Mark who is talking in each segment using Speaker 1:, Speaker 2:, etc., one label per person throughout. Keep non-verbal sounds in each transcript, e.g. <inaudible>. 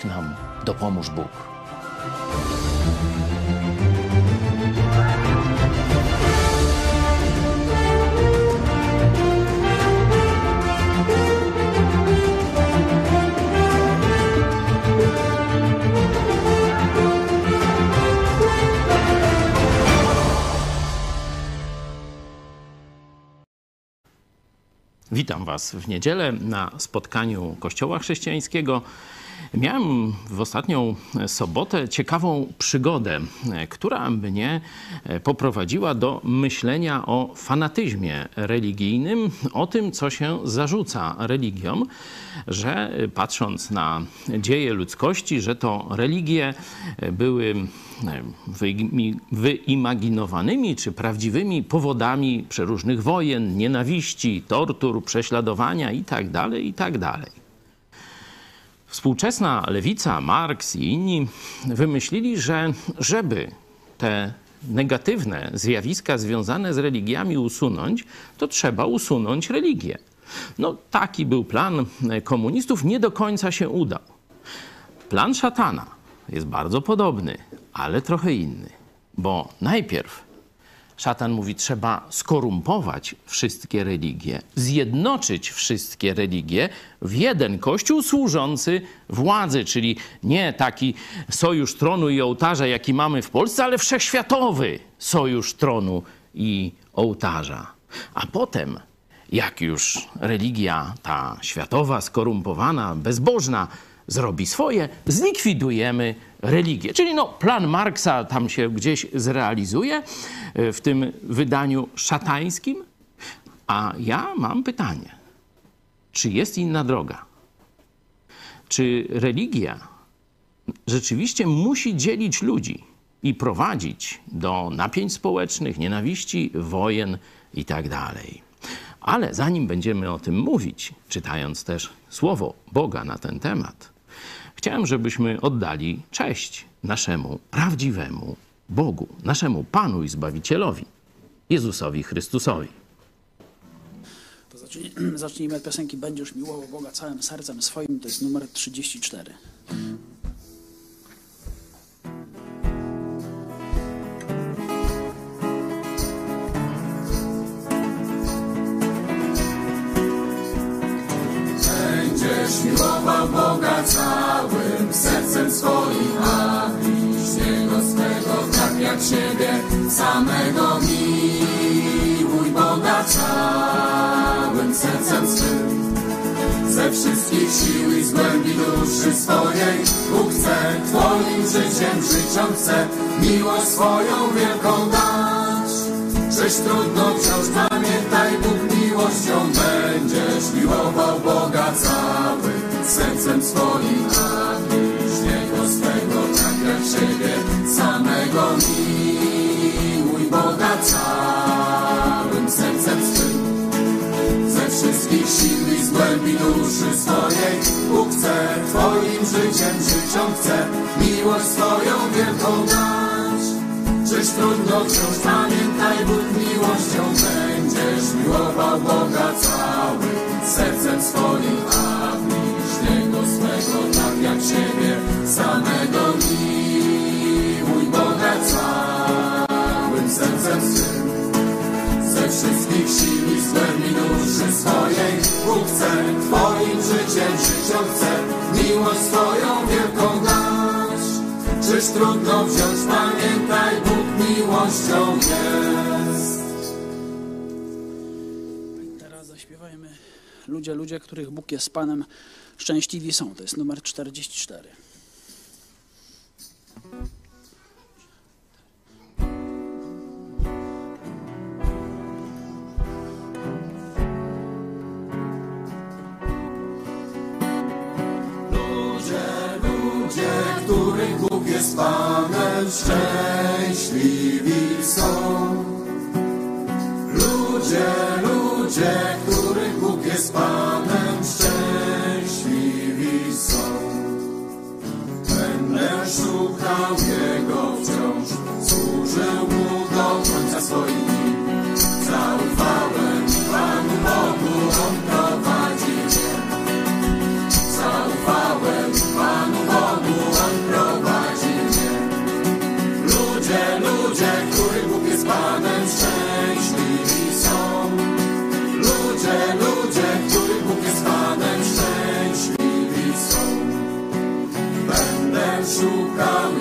Speaker 1: Tak nam dopomóż Bóg. Witam Was w niedzielę na spotkaniu Kościoła Chrześcijańskiego. Miałem w ostatnią sobotę ciekawą przygodę, która mnie poprowadziła do myślenia o fanatyzmie religijnym, o tym, co się zarzuca religiom, że patrząc na dzieje ludzkości, że to religie były wyimaginowanymi czy prawdziwymi powodami przeróżnych wojen, nienawiści, tortur, prześladowania itd., itd. Współczesna lewica, Marks i inni wymyślili, że żeby te negatywne zjawiska związane z religiami usunąć, to trzeba usunąć religię. No, taki był plan komunistów, nie do końca się udał. Plan szatana jest bardzo podobny, ale trochę inny, bo najpierw szatan mówi, trzeba skorumpować wszystkie religie, zjednoczyć wszystkie religie w jeden kościół służący władzy, czyli nie taki sojusz tronu i ołtarza, jaki mamy w Polsce, ale wszechświatowy sojusz tronu i ołtarza. A potem, jak już religia ta światowa, skorumpowana, bezbożna, zrobi swoje, zlikwidujemy religię. Czyli no, plan Marksa tam się gdzieś zrealizuje e, w tym wydaniu szatańskim. A ja mam pytanie, czy jest inna droga? Czy religia rzeczywiście musi dzielić ludzi i prowadzić do napięć społecznych, nienawiści, wojen itd. Tak Ale zanim będziemy o tym mówić, czytając też słowo Boga na ten temat, Chciałem, żebyśmy oddali cześć naszemu prawdziwemu Bogu, naszemu Panu i Zbawicielowi, Jezusowi Chrystusowi.
Speaker 2: To zacznijmy, <clears throat> zacznijmy od piosenki Będziesz miłował Boga całym sercem swoim, to jest numer 34.
Speaker 3: Będziesz miłował Boga całym sercem swoim, a bliźniego swego tak jak siebie samego miłuj Boga całym sercem swym. Ze wszystkich sił i z głębi duszy swojej Bóg chce Twoim życiem życiom chce miłość swoją wielką dać Żeś trudno wciąż pamiętaj, Bóg miłością będziesz miłował Boga całym sercem swoim, a bliźniego swego tak jak siebie samego miłuj Boga całym sercem swym. Ze wszystkich sił i z głębi duszy swojej Bóg chce Twoim życiem życią chce miłość swoją wielką dać. Czyż trudno wciąż pamiętaj, Bóg miłością będziesz miłował Boga całym sercem swoim, a bliźniego swego tak jak siebie samego miłuj Boga całym sercem swym. Ze wszystkich sił i z głębi duszy swojej Bóg chce Twoim życiem życią chce miłość swoją wielką dać. Czyż trudno wziąć, pamiętaj, Bóg miłością jest.
Speaker 2: Teraz zaśpiewajmy Ludzie, ludzie, których Bóg jest Panem, szczęśliwi są. To jest numer 44.
Speaker 3: jest Panem, szczęśliwi są. Ludzie, ludzie, których Bóg jest Panem, szczęśliwi są. Będę szukał Jego wciąż, służył Mu do końca swoich ludzie, Bóg jest Panem, szczęśliwi są. Ludzie, ludzie, których Bóg jest Panem, szczęśliwi są. Będę szukał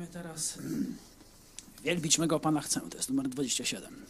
Speaker 2: zaśpiewajmy teraz <clears throat> Wielbić mego Pana chcę. To jest numer 27.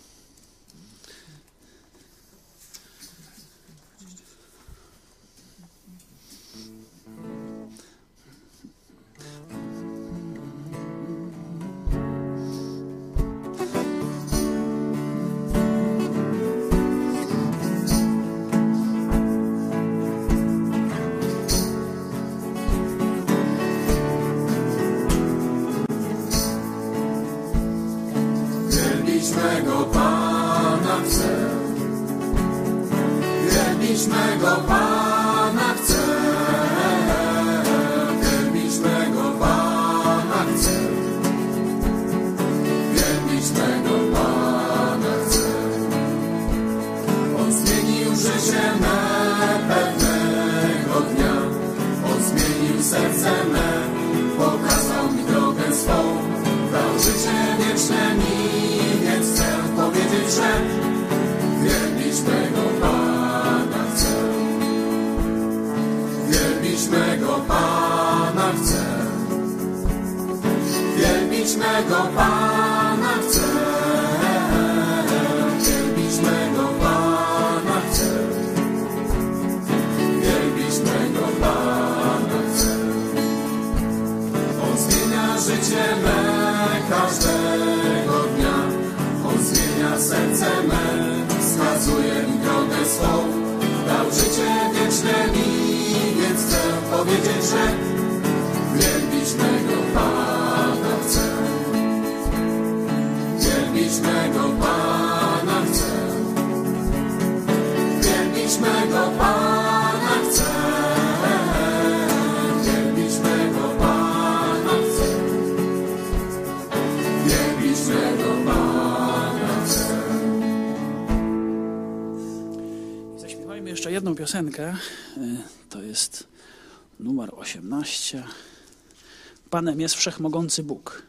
Speaker 3: Wielbić mego Wielbić mego Pana chcę. Wielbić mego Pana chcę. Wielbić mego Pana chcę. On zmienia życie me każdego dnia. On zmienia serce me, wskazuje mi drogę swą. Piosenkę. Y, To jest numer 18. Panem jest wszechmogący Bóg.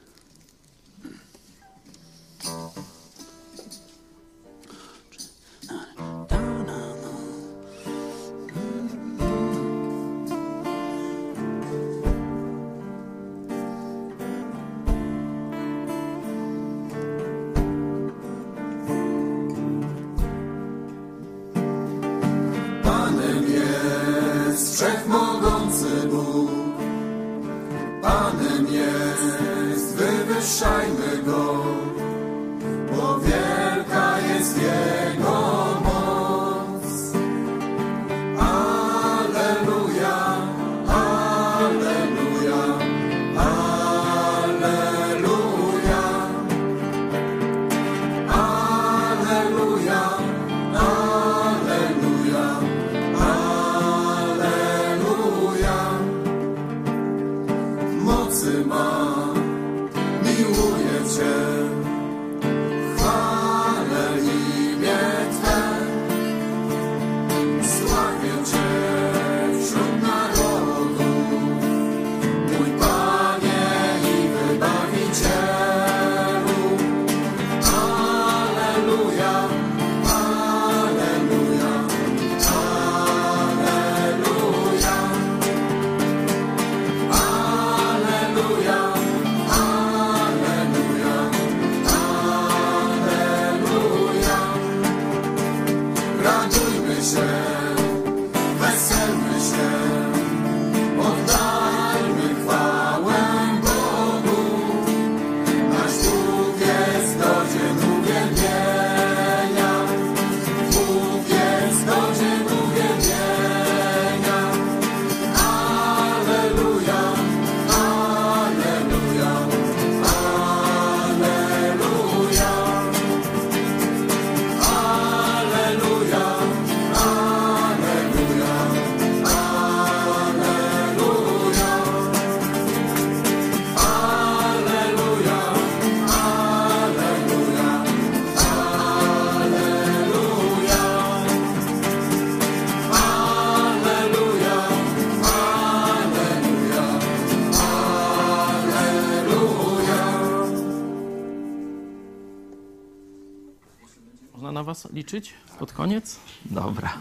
Speaker 1: Was liczyć pod koniec? Dobra.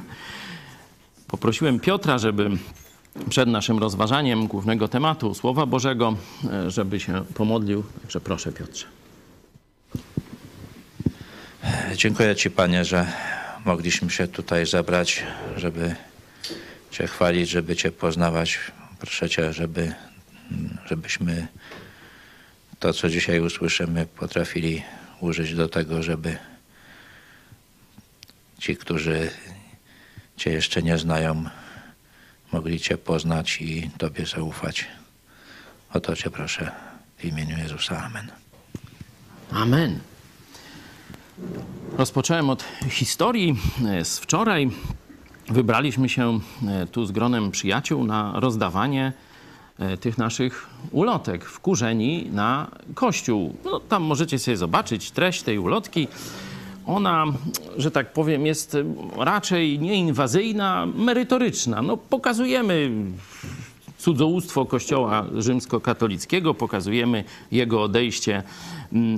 Speaker 1: Poprosiłem Piotra, żeby przed naszym rozważaniem głównego tematu Słowa Bożego, e, żeby się pomodlił. Także proszę Piotrze.
Speaker 4: Dziękuję Ci, Panie, że mogliśmy się tutaj zebrać, żeby Cię chwalić, żeby Cię poznawać. Proszę Cię, żeby, żebyśmy to, co dzisiaj usłyszymy, potrafili użyć do tego, żeby ci, którzy Cię jeszcze nie znają, mogli Cię poznać i Tobie zaufać. O to Cię proszę w imieniu Jezusa. Amen.
Speaker 1: Amen. Rozpocząłem od historii z wczoraj. Wybraliśmy się e, tu z gronem przyjaciół na rozdawanie e, tych naszych ulotek wkurzeni na kościół. No, tam możecie sobie zobaczyć treść tej ulotki. Ona, że tak powiem, jest raczej nieinwazyjna, merytoryczna. No, pokazujemy cudzołóstwo Kościoła rzymskokatolickiego, pokazujemy jego odejście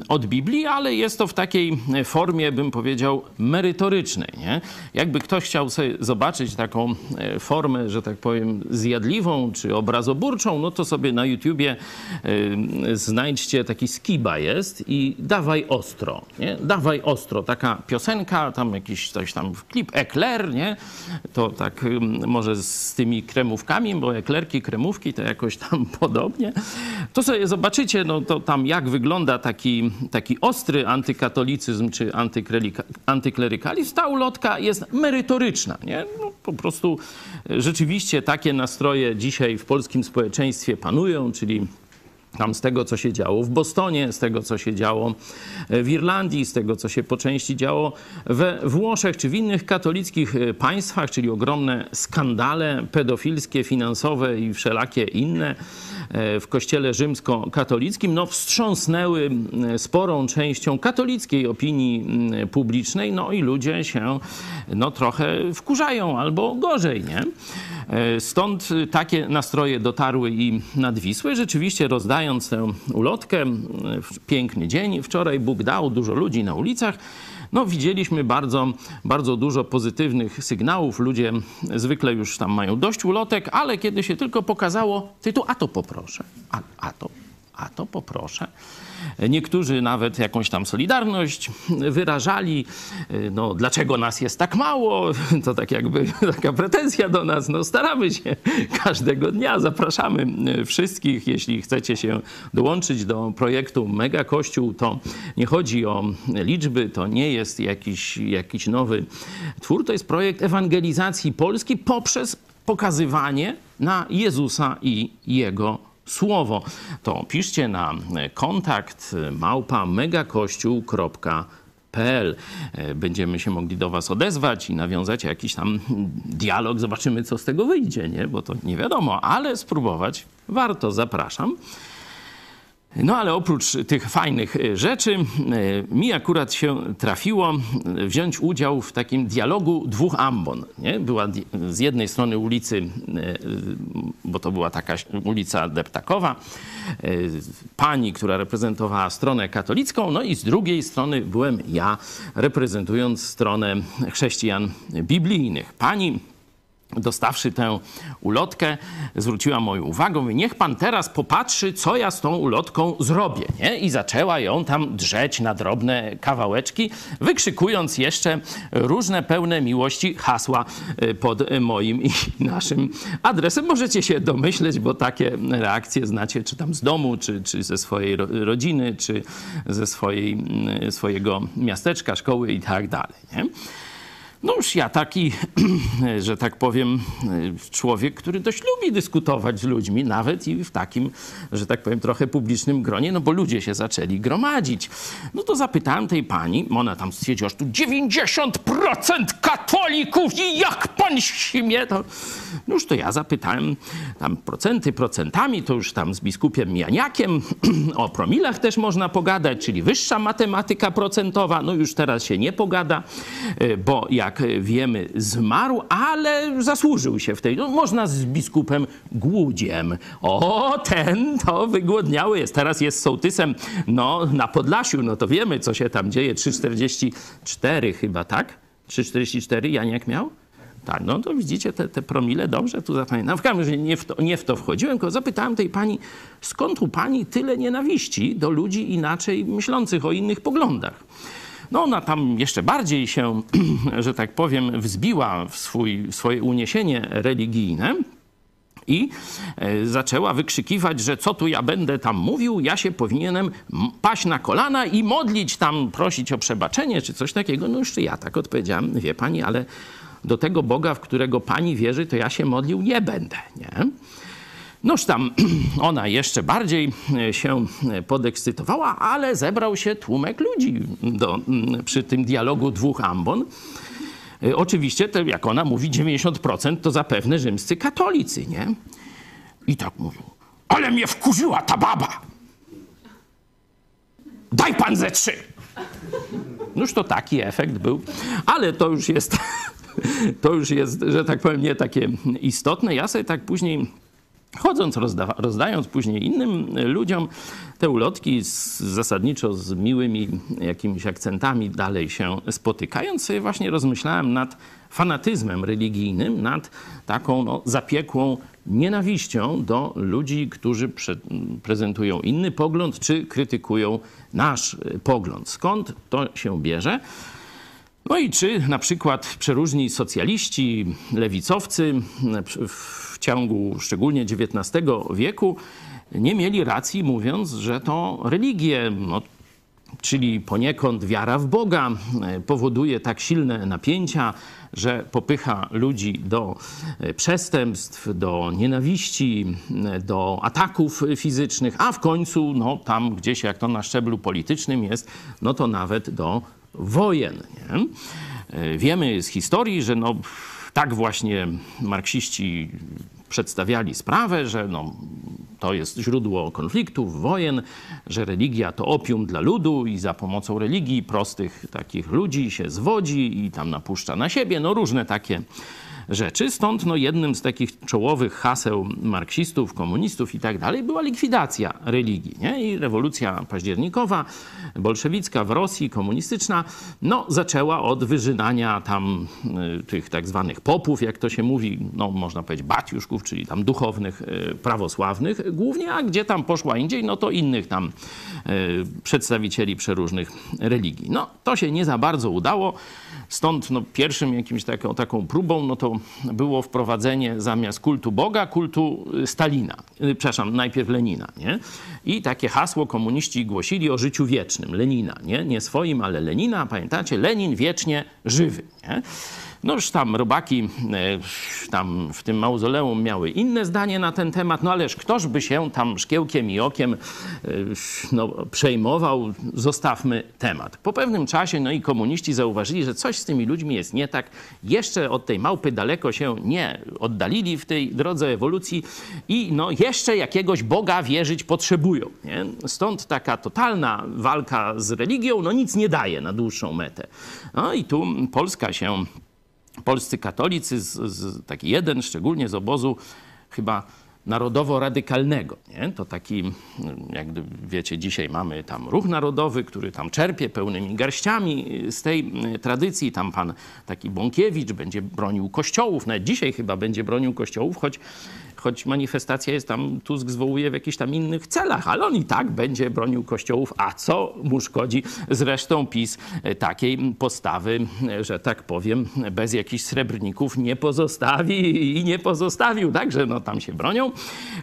Speaker 1: od Biblii, ale jest to w takiej formie, bym powiedział, merytorycznej. Nie? Jakby ktoś chciał sobie zobaczyć taką e, formę, że tak powiem, zjadliwą czy obrazoburczą, no to sobie na YouTubie e, znajdźcie taki skiba jest i dawaj ostro, nie? Dawaj ostro, taka piosenka, tam jakiś coś tam, klip Ekler, nie? To tak ym, może z tymi kremówkami, bo eklerki, kremówki to jakoś tam <laughs> podobnie. To sobie zobaczycie, no to tam jak wygląda taki, taki ostry antykatolicyzm czy antyklerykalizm. Ta ulotka jest merytoryczna, nie? No, po prostu e, rzeczywiście takie nastroje dzisiaj w polskim społeczeństwie panują, czyli tam z tego, co się działo w Bostonie, z tego, co się działo w Irlandii, z tego, co się po części działo we Włoszech czy w innych katolickich e, państwach, czyli ogromne skandale pedofilskie, finansowe i wszelakie inne. E, w kościele rzymskokatolickim, no wstrząsnęły mm, sporą częścią katolickiej opinii mm, publicznej, no i ludzie się no trochę wkurzają albo gorzej, nie? E, Stąd takie nastroje dotarły i nad Wisłę. Rzeczywiście rozdając tę ulotkę, piękny dzień, wczoraj Bóg dał, dużo ludzi na ulicach, no widzieliśmy bardzo, bardzo dużo pozytywnych sygnałów. Ludzie zwykle już tam mają dość ulotek, ale kiedy się tylko pokazało, ty tu, a to poproszę, a, a to, a to poproszę. Niektórzy nawet jakąś tam solidarność wyrażali. No, dlaczego nas jest tak mało? <laughs> To tak jakby <laughs> taka pretensja do nas. No, staramy się <laughs> każdego dnia, zapraszamy wszystkich. Jeśli chcecie się dołączyć do projektu Mega Kościół, to nie chodzi o liczby, to nie jest jakiś, jakiś nowy twór, to jest projekt ewangelizacji Polski poprzez pokazywanie na Jezusa i Jego słowo, to piszcie na kontakt małpa megakościół.pl. Będziemy się mogli do Was odezwać i nawiązać jakiś tam dialog. Zobaczymy, co z tego wyjdzie, nie? bo to nie wiadomo, ale spróbować warto. Zapraszam. No ale oprócz tych fajnych e, rzeczy, e, mi akurat się trafiło e, wziąć udział w takim dialogu dwóch ambon. Nie? Była z jednej strony ulicy, bo to była taka ulica Deptakowa, pani, która reprezentowała stronę katolicką, no i z drugiej strony byłem ja, reprezentując stronę chrześcijan biblijnych. Pani dostawszy tę ulotkę, zwróciła moją uwagę, mówi, niech pan teraz popatrzy, co ja z tą ulotką zrobię. Nie? I zaczęła ją tam drzeć na drobne kawałeczki, wykrzykując jeszcze różne pełne miłości hasła y, pod moim i <laughs> naszym adresem. Możecie się domyśleć, bo takie reakcje znacie czy tam z domu, czy, czy ze swojej rodziny, czy ze swojej, y, swojego miasteczka, szkoły i tak dalej. Nie? No już ja taki, <clears throat> że tak powiem, człowiek, który dość lubi dyskutować z ludźmi, nawet i w takim, że tak powiem, trochę publicznym gronie, no bo ludzie się zaczęli gromadzić. No to zapytałem tej pani, ona tam stwierdziła, że tu 90% katolików i jak pan śmie, to no już to ja zapytałem tam procenty procentami, to już tam z biskupiem Janiakiem <clears throat> o promilach też można pogadać, czyli wyższa matematyka procentowa, no już teraz się nie pogada, bo jak jak wiemy, zmarł, ale zasłużył się w tej. No, można z biskupem Głudziem. O, ten to wygłodniały jest. Teraz jest sołtysem no, na Podlasiu. No to wiemy, co się tam dzieje. 3,44 chyba, tak? 3,44 Janiak miał? Tak, no to widzicie te, te promile, dobrze tu zapamiętam. W każdym razie nie w, to, nie w to wchodziłem, tylko zapytałem tej pani, skąd u pani tyle nienawiści do ludzi inaczej myślących o innych poglądach. No ona tam jeszcze bardziej się, <clears throat> że tak powiem, wzbiła w, swój, swoje uniesienie religijne. I e, zaczęła wykrzykiwać, że co tu ja będę tam mówił, ja się powinienem paść na kolana i modlić tam, prosić o przebaczenie czy coś takiego. No już ja tak odpowiedziałem, wie pani, ale do tego Boga, w którego pani wierzy, to ja się modlił nie będę, nie? Noż tam <clears throat> ona jeszcze bardziej e, się e, podekscytowała, ale zebrał się tłumek ludzi do, przy tym dialogu dwóch ambon. E, oczywiście, to jak ona mówi, 90% to zapewne rzymscy katolicy, nie? I tak mówił, ale mnie wkurzyła ta baba. Daj pan ze trzy. Noż to taki efekt był, ale to już jest, <laughs> to już jest, że tak powiem, nie takie istotne. Ja sobie tak później Chodząc, rozda rozdając później innym ludziom te ulotki, z, zasadniczo z miłymi jakimiś akcentami dalej się spotykając, sobie właśnie rozmyślałem nad fanatyzmem religijnym, nad taką no, zapiekłą nienawiścią do ludzi, którzy pre prezentują inny pogląd, czy krytykują nasz pogląd. Skąd to się bierze? No i czy na przykład przeróżni socjaliści, lewicowcy w ciągu szczególnie XIX wieku nie mieli racji, mówiąc, że to religie, no, czyli poniekąd wiara w Boga, powoduje tak silne napięcia, że popycha ludzi do przestępstw, do nienawiści, do ataków fizycznych, a w końcu, no tam gdzieś jak to na szczeblu politycznym jest, no to nawet do wojen. Nie? E, wiemy z historii, że no, tak właśnie marksiści przedstawiali sprawę, że no, to jest źródło konfliktów, wojen, że religia to opium dla ludu i za pomocą religii prostych takich ludzi się zwodzi i tam napuszcza na siebie, no różne takie rzeczy. Stąd no, jednym z takich czołowych haseł marksistów, komunistów i tak dalej była likwidacja religii. Nie? I rewolucja październikowa, bolszewicka w Rosji, komunistyczna, no, zaczęła od wyżynania tam y, tych tak zwanych popów, jak to się mówi, no, można powiedzieć baciuszków, czyli tam duchownych, y, prawosławnych głównie, a gdzie tam poszła indziej, no to innych tam y, przedstawicieli przeróżnych religii. No, to się nie za bardzo udało. Stąd no, pierwszym jakimś taką, taką próbą no, to było wprowadzenie zamiast kultu Boga, kultu Stalina. Y, Przepraszam, najpierw Lenina. Nie? I takie hasło komuniści głosili o życiu wiecznym. Lenina, nie, nie swoim, ale Lenina. Pamiętacie? Lenin wiecznie żywy. Nie? No już tam robaki e, tam w tym mauzoleum miały inne zdanie na ten temat, no ależ ktoż by się tam szkiełkiem i okiem e, no, przejmował, zostawmy temat. Po pewnym czasie no i komuniści zauważyli, że coś z tymi ludźmi jest nie tak. Jeszcze od tej małpy daleko się nie oddalili w tej drodze ewolucji i no jeszcze jakiegoś Boga wierzyć potrzebują. Nie? Stąd taka totalna walka z religią no nic nie daje na dłuższą metę. No i tu Polska się polscy katolicy, z, z, taki jeden szczególnie z obozu chyba narodowo-radykalnego. Nie? To taki, jak wiecie, dzisiaj mamy tam ruch narodowy, który tam czerpie pełnymi garściami z tej tradycji. Tam pan taki Bąkiewicz będzie bronił kościołów, nawet dzisiaj chyba będzie bronił kościołów, choć choć manifestacja jest tam, Tusk zwołuje w jakichś tam innych celach, ale on i tak będzie bronił kościołów, a co mu szkodzi? Zresztą PiS takiej postawy, że tak powiem, bez jakichś srebrników nie pozostawi i nie pozostawił, także no tam się bronią,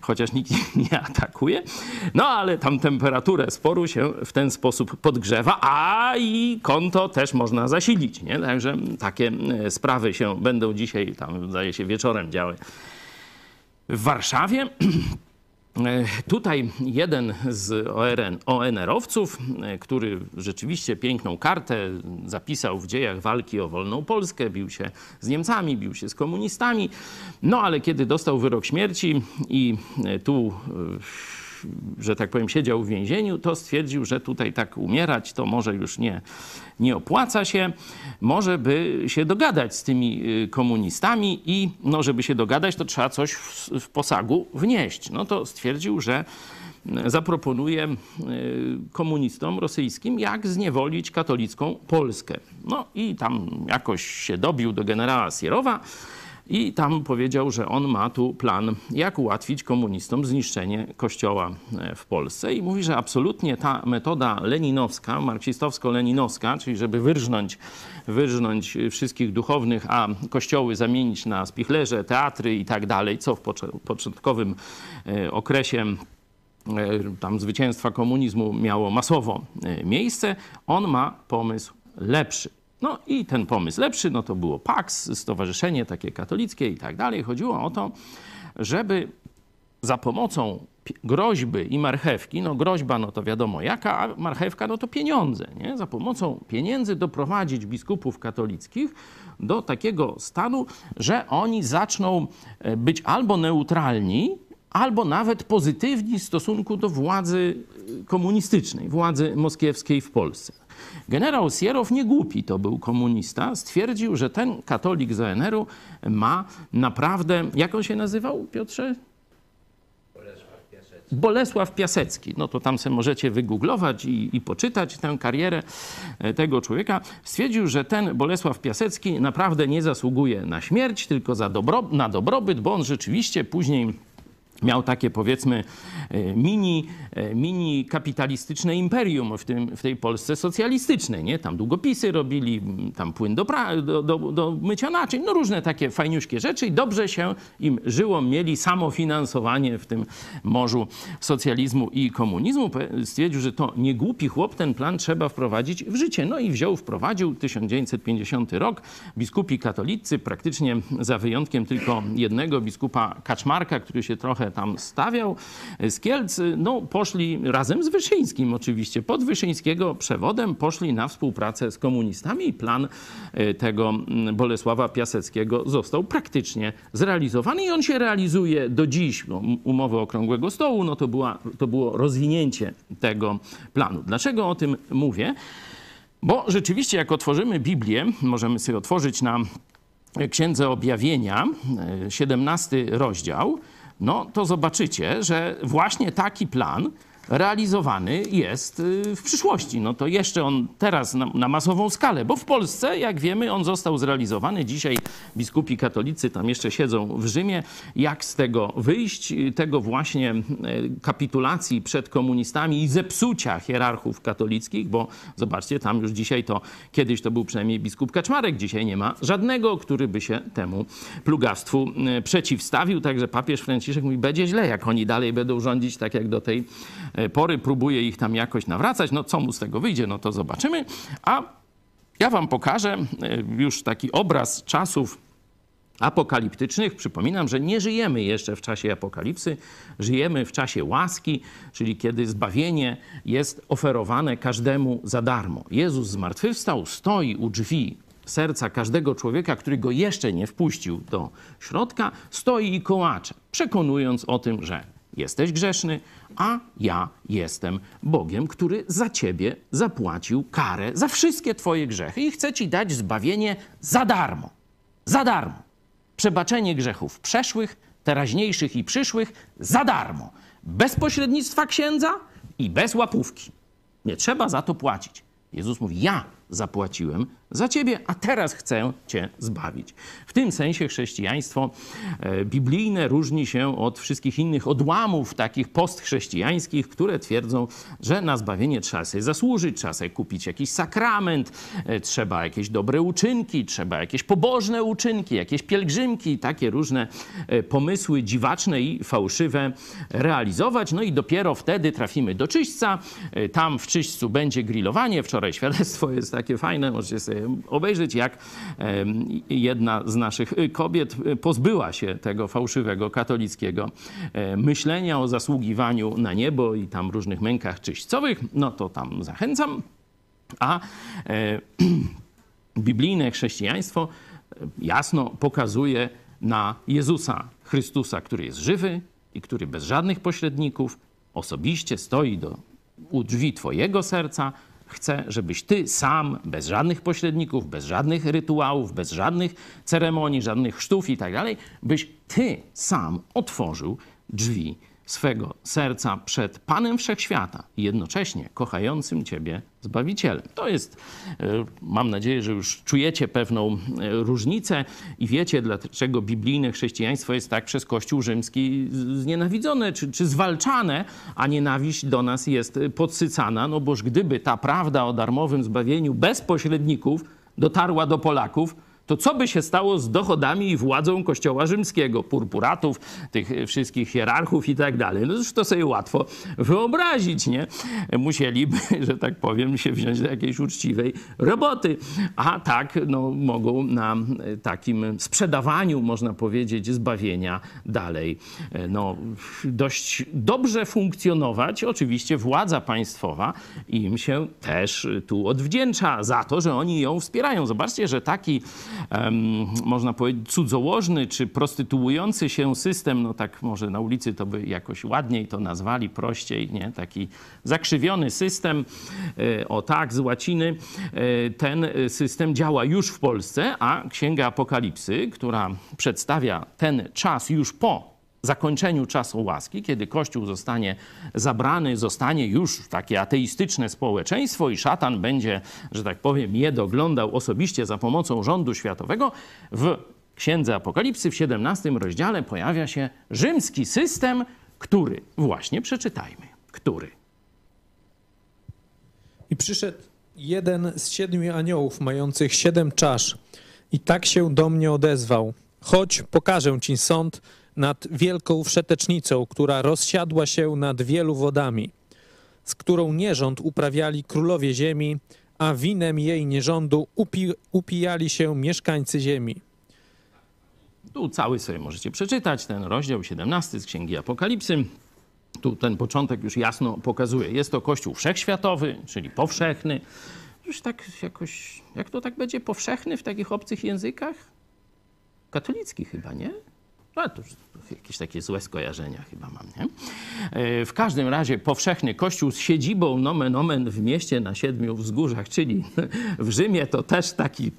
Speaker 1: chociaż nikt nie atakuje. No ale tam temperaturę sporu się w ten sposób podgrzewa, a i konto też można zasilić, nie? Także takie sprawy się będą dzisiaj, tam zdaje się wieczorem działy w Warszawie. <clears throat> Tutaj jeden z ONR-owców, który rzeczywiście piękną kartę zapisał w dziejach walki o wolną Polskę, bił się z Niemcami, bił się z komunistami, no ale kiedy dostał wyrok śmierci i tu że tak powiem, siedział w więzieniu, to stwierdził, że tutaj tak umierać to może już nie, nie opłaca się. Może by się dogadać z tymi y, komunistami i no, żeby się dogadać, to trzeba coś w, w posagu wnieść. No to stwierdził, że zaproponuje y, komunistom rosyjskim, jak zniewolić katolicką Polskę. No i tam jakoś się dobił do generała Sierowa, i tam powiedział, że on ma tu plan, jak ułatwić komunistom zniszczenie kościoła e, w Polsce. I mówi, że absolutnie ta metoda leninowska, marksistowsko-leninowska, czyli żeby wyrżnąć, wyrżnąć wszystkich duchownych, a kościoły zamienić na spichlerze, teatry i tak dalej, co w początkowym e, okresie e, tam zwycięstwa komunizmu miało masowo miejsce, on ma pomysł lepszy. No i ten pomysł lepszy, no to było PAX, stowarzyszenie takie katolickie i tak dalej. Chodziło o to, żeby za pomocą groźby i marchewki, no groźba no to wiadomo jaka, a marchewka no to pieniądze, nie? Za pomocą pieniędzy doprowadzić biskupów katolickich do takiego stanu, że oni zaczną e, być albo neutralni, albo nawet pozytywni w stosunku do władzy e, komunistycznej, władzy moskiewskiej w Polsce. Generał Sierow nie głupi, to był komunista, stwierdził, że ten katolik z ONR-u ma naprawdę, jak on się nazywał, Piotrze? Bolesław Piasecki. No to tam sobie możecie wygooglować i, i, poczytać tę karierę e, tego człowieka. Stwierdził, że ten Bolesław Piasecki naprawdę nie zasługuje na śmierć, tylko za dobro, na dobrobyt, bo on rzeczywiście później miał takie powiedzmy e, mini, e, mini kapitalistyczne imperium w, tym, w tej Polsce socjalistycznej. Nie? Tam długopisy robili, tam płyn do, do, do, do mycia naczyń, no różne takie fajniuśkie rzeczy i dobrze się im żyło, mieli samofinansowanie w tym morzu socjalizmu i komunizmu. Stwierdził, że to nie głupi chłop, ten plan trzeba wprowadzić w życie. No i wziął, wprowadził 1950 rok. Biskupi katolicy, praktycznie za wyjątkiem tylko jednego biskupa Kaczmarka, który się trochę tam stawiał z Kielc, no poszli razem z Wyszyńskim oczywiście, pod Wyszyńskiego przewodem poszli na współpracę z komunistami i plan e, tego mm, Bolesława Piaseckiego został praktycznie zrealizowany i on się realizuje do dziś. Umowy Okrągłego Stołu, no to, była, to było rozwinięcie tego planu. Dlaczego o tym mówię? Bo rzeczywiście, jak otworzymy Biblię, możemy sobie otworzyć na Księdze Objawienia, 17 rozdział, no to zobaczycie, że właśnie taki plan realizowany jest y, w przyszłości. No to jeszcze on teraz na, na, masową skalę, bo w Polsce, jak wiemy, on został zrealizowany. Dzisiaj biskupi katolicy tam jeszcze siedzą w Rzymie. Jak z tego wyjść? Tego właśnie y, kapitulacji przed komunistami i zepsucia hierarchów katolickich, bo zobaczcie, tam już dzisiaj to, kiedyś to był przynajmniej biskup Kaczmarek, dzisiaj nie ma żadnego, który by się temu plugawstwu y, przeciwstawił. Także papież Franciszek mówi, będzie źle, jak oni dalej będą rządzić tak jak do tej E, pory, próbuje ich tam jakoś nawracać. No co mu z tego wyjdzie, no to zobaczymy. A ja wam pokażę e, już taki obraz czasów apokaliptycznych. Przypominam, że nie żyjemy jeszcze w czasie apokalipsy, żyjemy w czasie łaski, czyli kiedy zbawienie jest oferowane każdemu za darmo. Jezus zmartwychwstał, stoi u drzwi serca każdego człowieka, który go jeszcze nie wpuścił do środka, stoi i kołacze, przekonując o tym, że jesteś grzeszny, a ja jestem Bogiem, który za ciebie zapłacił karę za wszystkie twoje grzechy i chce ci dać zbawienie za darmo. Za darmo. Przebaczenie grzechów przeszłych, teraźniejszych i przyszłych za darmo. Bez pośrednictwa księdza i bez łapówki. Nie trzeba za to płacić. Jezus mówi: Ja zapłaciłem za ciebie, a teraz chcę cię zbawić. W tym sensie chrześcijaństwo e, biblijne różni się od wszystkich innych odłamów takich postchrześcijańskich, które twierdzą, że na zbawienie trzeba sobie zasłużyć, trzeba sobie kupić jakiś sakrament, e, trzeba jakieś dobre uczynki, trzeba jakieś pobożne uczynki, jakieś pielgrzymki, takie różne e, pomysły dziwaczne i fałszywe realizować. No i dopiero wtedy trafimy do czyśćca. Tam w czyśćcu będzie grillowanie. Wczoraj świadectwo jest takie fajne, możecie sobie obejrzeć, jak jedna z naszych y, kobiet y, pozbyła się tego fałszywego katolickiego e, myślenia o zasługiwaniu na niebo i tam różnych mękach czyśćcowych. No to tam zachęcam. A e, <clears throat> biblijne chrześcijaństwo e, jasno pokazuje na Jezusa Chrystusa, który jest żywy i który bez żadnych pośredników osobiście stoi do, u drzwi Twojego serca, Chcę, żebyś ty sam, bez żadnych pośredników, bez żadnych rytuałów, bez żadnych ceremonii, żadnych chrztów i tak dalej, byś ty sam otworzył drzwi swego serca przed Panem Wszechświata i jednocześnie kochającym Ciebie Zbawicielem. To jest, e, mam nadzieję, że już czujecie pewną e, różnicę i wiecie, dlaczego biblijne chrześcijaństwo jest tak przez Kościół rzymski znienawidzone czy, czy zwalczane, a nienawiść do nas jest podsycana, no boż gdyby ta prawda o darmowym zbawieniu bez pośredników dotarła do Polaków, to co by się stało z dochodami i władzą Kościoła Rzymskiego, purpuratów, tych wszystkich hierarchów i tak dalej? No to sobie łatwo wyobrazić, nie? Musieliby, <laughs> że tak powiem, się wziąć do jakiejś uczciwej roboty. A tak, no, mogą na takim sprzedawaniu, można powiedzieć, zbawienia dalej, no, dość dobrze funkcjonować. Oczywiście władza państwowa im się też tu odwdzięcza za to, że oni ją wspierają. Zobaczcie, że taki można powiedzieć, cudzołożny czy prostytuujący się system, no tak może na ulicy to by jakoś ładniej to nazwali, prościej, nie? Taki zakrzywiony system, e, o tak, z łaciny. E, ten system działa już w Polsce, a Księga Apokalipsy, która przedstawia ten czas już po zakończeniu czasu łaski, kiedy Kościół zostanie zabrany, zostanie już takie ateistyczne społeczeństwo i szatan będzie, że tak powiem, je doglądał osobiście za pomocą rządu światowego, w Księdze Apokalipsy w 17 rozdziale pojawia się rzymski system, który, właśnie przeczytajmy, który.
Speaker 5: I przyszedł jeden z siedmiu aniołów mających siedem czasz i tak się do mnie odezwał. Chodź, pokażę ci sąd, nad wielką wszetecznicą, która rozsiadła się nad wielu wodami, z którą nierząd uprawiali królowie ziemi, a winem jej nierządu upi, upijali się mieszkańcy ziemi.
Speaker 1: Tu cały sobie możecie przeczytać, ten rozdział 17 z Księgi Apokalipsy. Tu ten początek już jasno pokazuje. Jest to Kościół wszechświatowy, czyli powszechny. Już tak jakoś, jak to tak będzie powszechny w takich obcych językach? Katolicki chyba, nie? No, to jakieś takie złe skojarzenia chyba mam, nie? E, W każdym razie powszechny kościół z siedzibą nomen omen w mieście na siedmiu wzgórzach, czyli w Rzymie to też taki,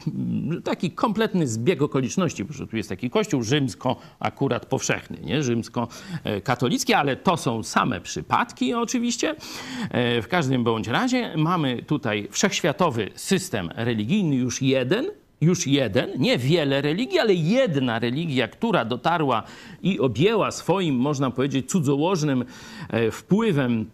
Speaker 1: taki kompletny zbieg okoliczności, bo tu jest taki kościół rzymsko akurat powszechny, nie? Rzymsko-katolicki, ale to są same przypadki oczywiście. E, W każdym bądź razie mamy tutaj wszechświatowy system religijny już jeden, już jeden, nie wiele religii, ale jedna religia, która dotarła i objęła swoim, można powiedzieć, cudzołożnym e, wpływem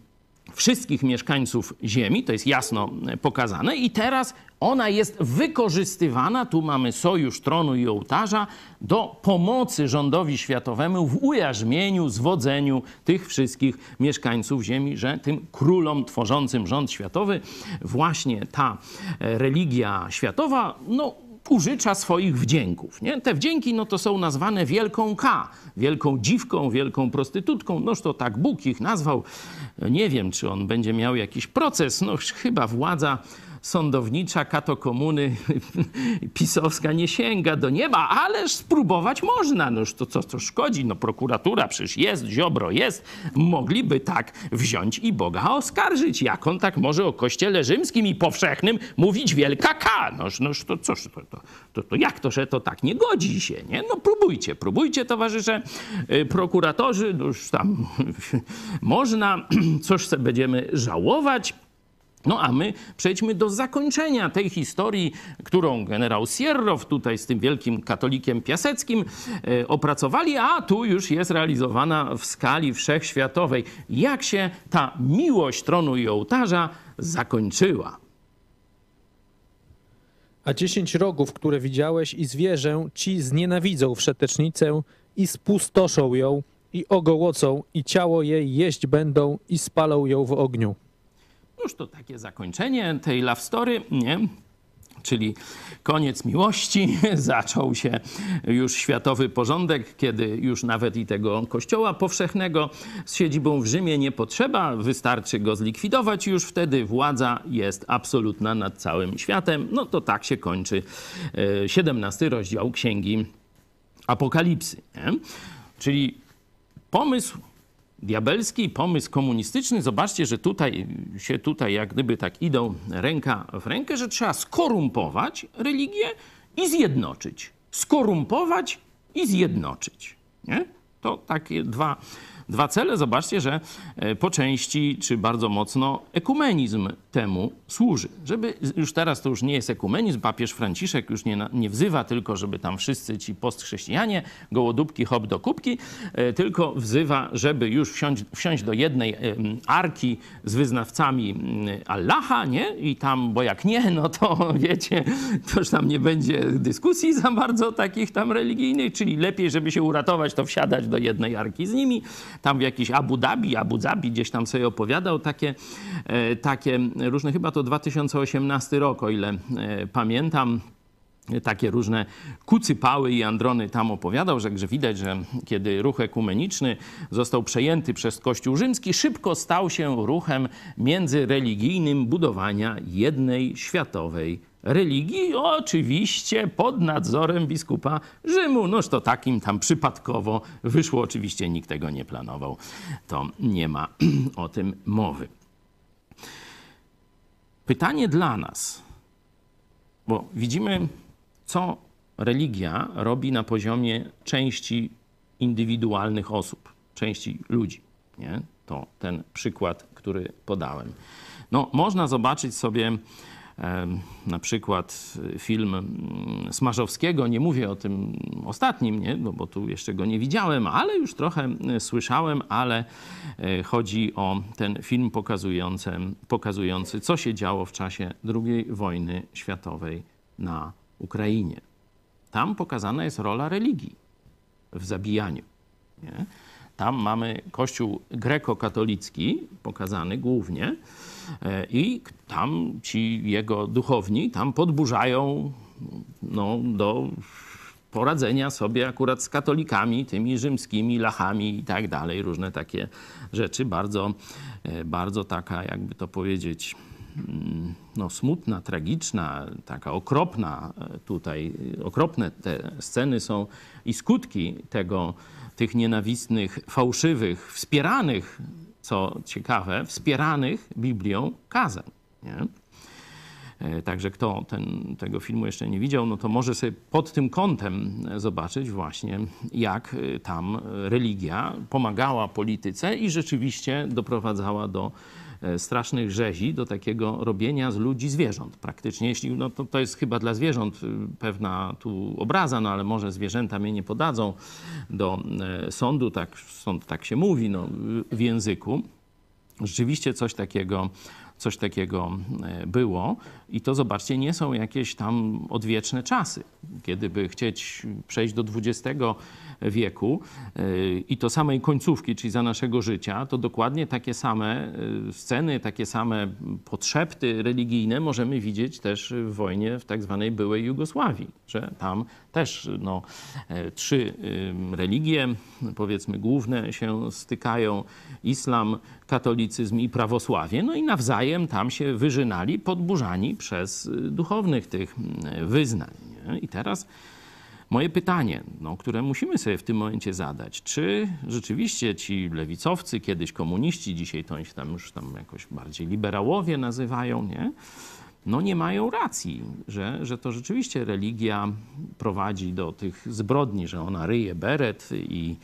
Speaker 1: wszystkich mieszkańców Ziemi, to jest jasno e, pokazane, i teraz ona jest wykorzystywana, tu mamy sojusz tronu i ołtarza, do pomocy rządowi światowemu w ujarzmieniu, zwodzeniu tych wszystkich mieszkańców Ziemi, że tym królom tworzącym rząd światowy właśnie ta e, religia światowa, no użycza swoich wdzięków. Nie? Te wdzięki no, to są nazwane wielką K, wielką dziwką, wielką prostytutką. Noż to tak Bóg ich nazwał. Nie wiem, czy on będzie miał jakiś proces. No chyba władza sądownicza katokomuny <laughs> pisowska nie sięga do nieba, ależ spróbować można. Noż to co to szkodzi? No prokuratura przecież jest, Ziobro jest. Mogliby tak wziąć i Boga oskarżyć. Jak on tak może o kościele rzymskim i powszechnym mówić wielka K? Noż, noż to cóż, to, to, to, to jak to, że to tak nie godzi się, nie? No próbujcie, próbujcie towarzysze, y, prokuratorzy, no już tam <laughs> można, <clears throat> coś sobie będziemy żałować. No a my przejdźmy do zakończenia tej historii, którą generał Sierrow tutaj z tym wielkim katolikiem Piaseckim e, opracowali, a tu już jest realizowana w skali wszechświatowej. Jak się ta miłość tronu i ołtarza zakończyła?
Speaker 5: A dziesięć rogów, które widziałeś i zwierzę, ci znienawidzą wszetecznicę i spustoszą ją i ogołocą i ciało jej jeść będą i spalą ją w ogniu.
Speaker 1: Już to takie zakończenie tej love story, nie? Czyli koniec miłości, <laughs> zaczął się już światowy porządek, kiedy już nawet i tego kościoła powszechnego z siedzibą w Rzymie nie potrzeba, wystarczy go zlikwidować, już wtedy władza jest absolutna nad całym światem. No to tak się kończy e, 17 rozdział Księgi Apokalipsy. Nie? Czyli pomysł diabelski, pomysł komunistyczny. Zobaczcie, że tutaj się tutaj jak gdyby tak idą ręka w rękę, że trzeba skorumpować religię i zjednoczyć. Skorumpować i zjednoczyć. Nie? To takie dwa, dwa cele. Zobaczcie, że e, po części, czy bardzo mocno ekumenizm temu służy. Żeby już teraz to już nie jest ekumenizm, papież Franciszek już nie, nie wzywa tylko, żeby tam wszyscy ci postchrześcijanie, gołodupki, hop do kubki, e, tylko wzywa, żeby już wsiąść, wsiąść do jednej em, arki z wyznawcami Allaha, nie? I tam, bo jak nie, no to <laughs> wiecie, to już tam nie będzie dyskusji za bardzo takich tam religijnych, czyli lepiej, żeby się uratować, to wsiadać do jednej arki z nimi. Tam w jakiś Abu Dhabi, Abu Dhabi gdzieś tam sobie opowiadał takie, e, takie różne, chyba to 2018 rok, o ile e, pamiętam, takie różne kucypały i androny tam opowiadał, że, że widać, że kiedy ruch ekumeniczny został przejęty przez Kościół rzymski, szybko stał się ruchem międzyreligijnym budowania jednej światowej religii, oczywiście pod nadzorem biskupa Rzymu. Noż to takim tam przypadkowo wyszło, oczywiście nikt tego nie planował, to nie ma <clears throat> o tym mowy. Pytanie dla nas, bo widzimy, co religia robi na poziomie części indywidualnych osób, części ludzi. Nie? To ten przykład, który podałem. No, można zobaczyć sobie na przykład y, film mm, Smarzowskiego. Nie mówię o tym ostatnim, nie? No, bo tu jeszcze go nie widziałem, ale już trochę y, słyszałem, ale y, chodzi o ten film pokazujący, pokazujący co się działo w czasie II wojny światowej na Ukrainie. Tam pokazana jest rola religii w zabijaniu. Nie? Tam mamy kościół grekokatolicki, pokazany głównie, i tam ci jego duchowni tam podburzają no, do poradzenia sobie akurat z katolikami, tymi rzymskimi, lachami i tak dalej, różne takie rzeczy. Bardzo, e, bardzo taka, jakby to powiedzieć, mm, no, smutna, tragiczna, taka okropna e, tutaj, okropne te sceny są i skutki tego, tych nienawistnych, fałszywych, wspieranych, co ciekawe, wspieranych Biblią kazań. Nie? E, także kto ten, tego filmu jeszcze nie widział, no to może sobie pod tym kątem zobaczyć właśnie, jak e, tam religia pomagała polityce i rzeczywiście doprowadzała do strasznych rzezi, do takiego robienia z ludzi zwierząt praktycznie. Jeśli, no to, to jest chyba dla zwierząt pewna tu obraza, no ale może zwierzęta mnie nie podadzą do sądu, tak, sąd tak się mówi no, w języku. Rzeczywiście coś takiego coś takiego e, było. I to zobaczcie, nie są jakieś tam odwieczne czasy. Kiedy by chcieć przejść do XX wieku e, i to samej końcówki, czyli za naszego życia, to dokładnie takie same e, sceny, takie same podszepty religijne możemy widzieć też w wojnie w tak zwanej byłej Jugosławii, że tam też no, trzy religie, powiedzmy główne się stykają, islam, katolicyzm i prawosławie, no i nawzajem tam się wyżynali, podburzani przez y, duchownych tych mm, wyznań. Nie? I teraz moje pytanie, no, które musimy sobie w tym momencie zadać, czy rzeczywiście ci lewicowcy, kiedyś komuniści, dzisiaj to się tam już tam jakoś bardziej liberałowie nazywają, nie? no nie mają racji, że, że to rzeczywiście religia prowadzi do tych zbrodni, że ona ryje beret i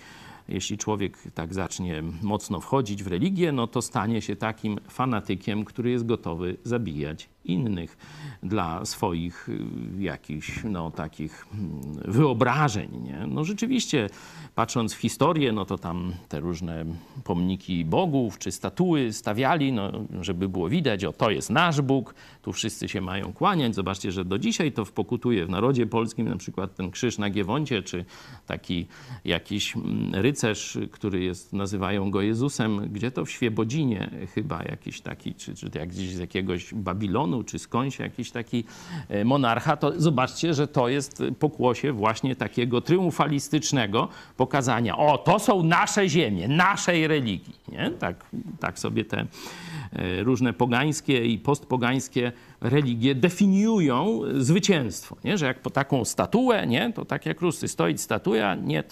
Speaker 1: jeśli człowiek tak zacznie mocno wchodzić w religię, no to stanie się takim fanatykiem, który jest gotowy zabijać innych dla swoich y, jakichś no, takich mm, wyobrażeń. Nie? No rzeczywiście, patrząc w historię, no to tam te różne pomniki bogów czy statuły stawiali, no, żeby było widać, o to jest nasz Bóg, tu wszyscy się mają kłaniać. Zobaczcie, że do dzisiaj to wpokutuje w narodzie polskim na przykład ten krzyż na Giewoncie, czy taki jakiś mm, rycerz, który jest, nazywają go Jezusem, gdzie to w Świebodzinie chyba jakiś taki, czy, czy jak gdzieś z jakiegoś Babilonu, czy skądś jakiś taki e, monarcha, to zobaczcie, że to jest pokłosie właśnie takiego triumfalistycznego pokazania, o, to są nasze ziemie, naszej religii. Nie? Tak, tak sobie te e, różne pogańskie i postpogańskie religie definiują zwycięstwo. Nie? Że jak po taką statuę, nie? to tak jak Rusy stoi statua, nie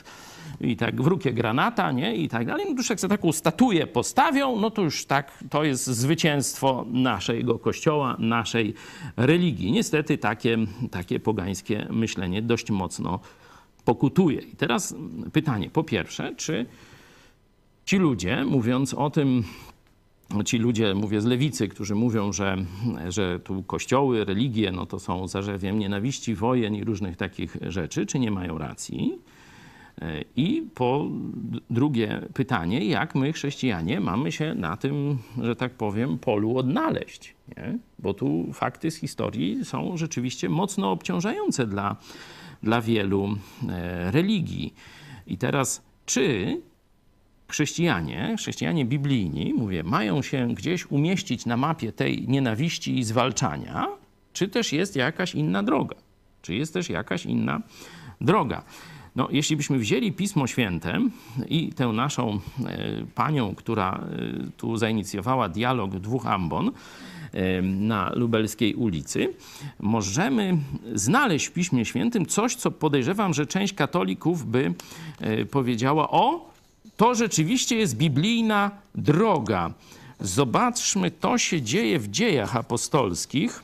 Speaker 1: i tak wrókie granata, nie? I tak dalej. No to już jak sobie taką statuję postawią, no to już tak, to jest zwycięstwo naszego kościoła, naszej religii. Niestety takie, takie pogańskie myślenie dość mocno pokutuje. I teraz pytanie, po pierwsze, czy ci ludzie, mówiąc o tym, ci ludzie, mówię z lewicy, którzy mówią, że, że tu kościoły, religie, no to są zarzewiem nienawiści, wojen i różnych takich rzeczy, czy nie mają racji? I po drugie pytanie, jak my, chrześcijanie, mamy się na tym, że tak powiem, polu odnaleźć? Nie? Bo tu fakty z historii są rzeczywiście mocno obciążające dla, dla wielu e, religii. I teraz, czy chrześcijanie, chrześcijanie biblijni, mówię, mają się gdzieś umieścić na mapie tej nienawiści i zwalczania, czy też jest jakaś inna droga? Czy jest też jakaś inna droga? No, jeśli byśmy wzięli Pismo Święte i tę naszą e, panią, która e, tu zainicjowała dialog dwóch ambon e, na Lubelskiej ulicy, możemy znaleźć w Piśmie Świętym coś, co podejrzewam, że część katolików by powiedziała: O, to rzeczywiście jest biblijna droga. Zobaczmy, to się dzieje w dziejach apostolskich.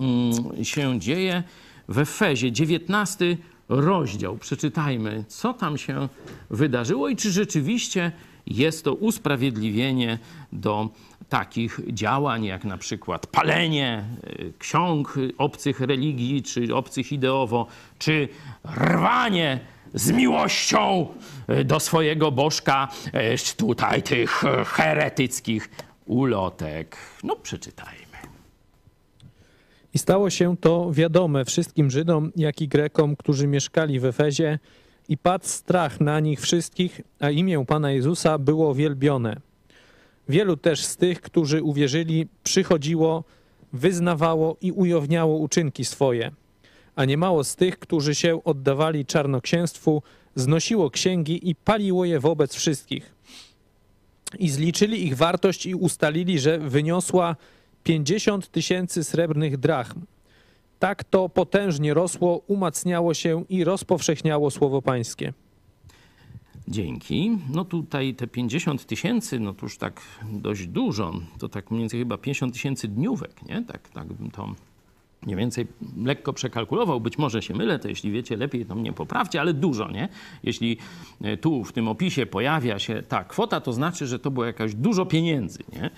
Speaker 1: Mm, się dzieje w Efezie, 19 rozdział. Przeczytajmy, co tam się wydarzyło i czy rzeczywiście jest to usprawiedliwienie do takich działań, jak na przykład palenie e, ksiąg obcych religii, czy obcych ideowo, czy rwanie z miłością e, do swojego bożka e, tutaj tych heretyckich ulotek. No, przeczytajmy.
Speaker 5: I stało się to wiadome wszystkim Żydom, jak i Grekom, którzy mieszkali w Efezie, i padł strach na nich wszystkich, a imię Pana Jezusa było wielbione. Wielu też z tych, którzy uwierzyli, przychodziło, wyznawało i ujawniało uczynki swoje. a niemało z tych, którzy się oddawali czarnoksięstwu, znosiło księgi i paliło je wobec wszystkich. I zliczyli ich wartość i ustalili, że wyniosła 50 tysięcy srebrnych drachm. Tak to potężnie rosło, umacniało się i rozpowszechniało słowo pańskie.
Speaker 1: Dzięki. No tutaj te 50 tysięcy, no to już tak dość dużo. To tak mniej więcej chyba 50 tysięcy dniówek, nie? Tak, tak bym to mniej więcej lekko przekalkulował. Być może się mylę, to jeśli wiecie lepiej, to mnie poprawcie, ale dużo, nie? Jeśli e, tu w tym opisie pojawia się ta kwota, to znaczy, że to było jakaś dużo pieniędzy, nie?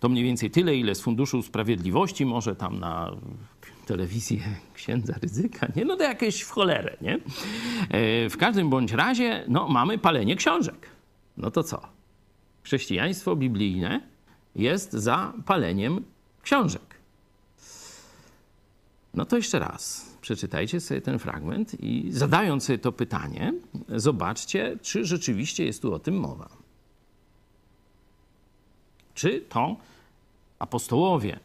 Speaker 1: To mniej więcej tyle, ile z Funduszu Sprawiedliwości, może tam na telewizję księdza ryzyka, nie? No to jakieś w cholerę, nie? E, W każdym bądź razie, no mamy palenie książek. No to co? Chrześcijaństwo biblijne jest za paleniem książek. No to jeszcze raz przeczytajcie sobie ten fragment i zadając sobie to pytanie, zobaczcie, czy rzeczywiście jest tu o tym mowa. Czy to apostołowie,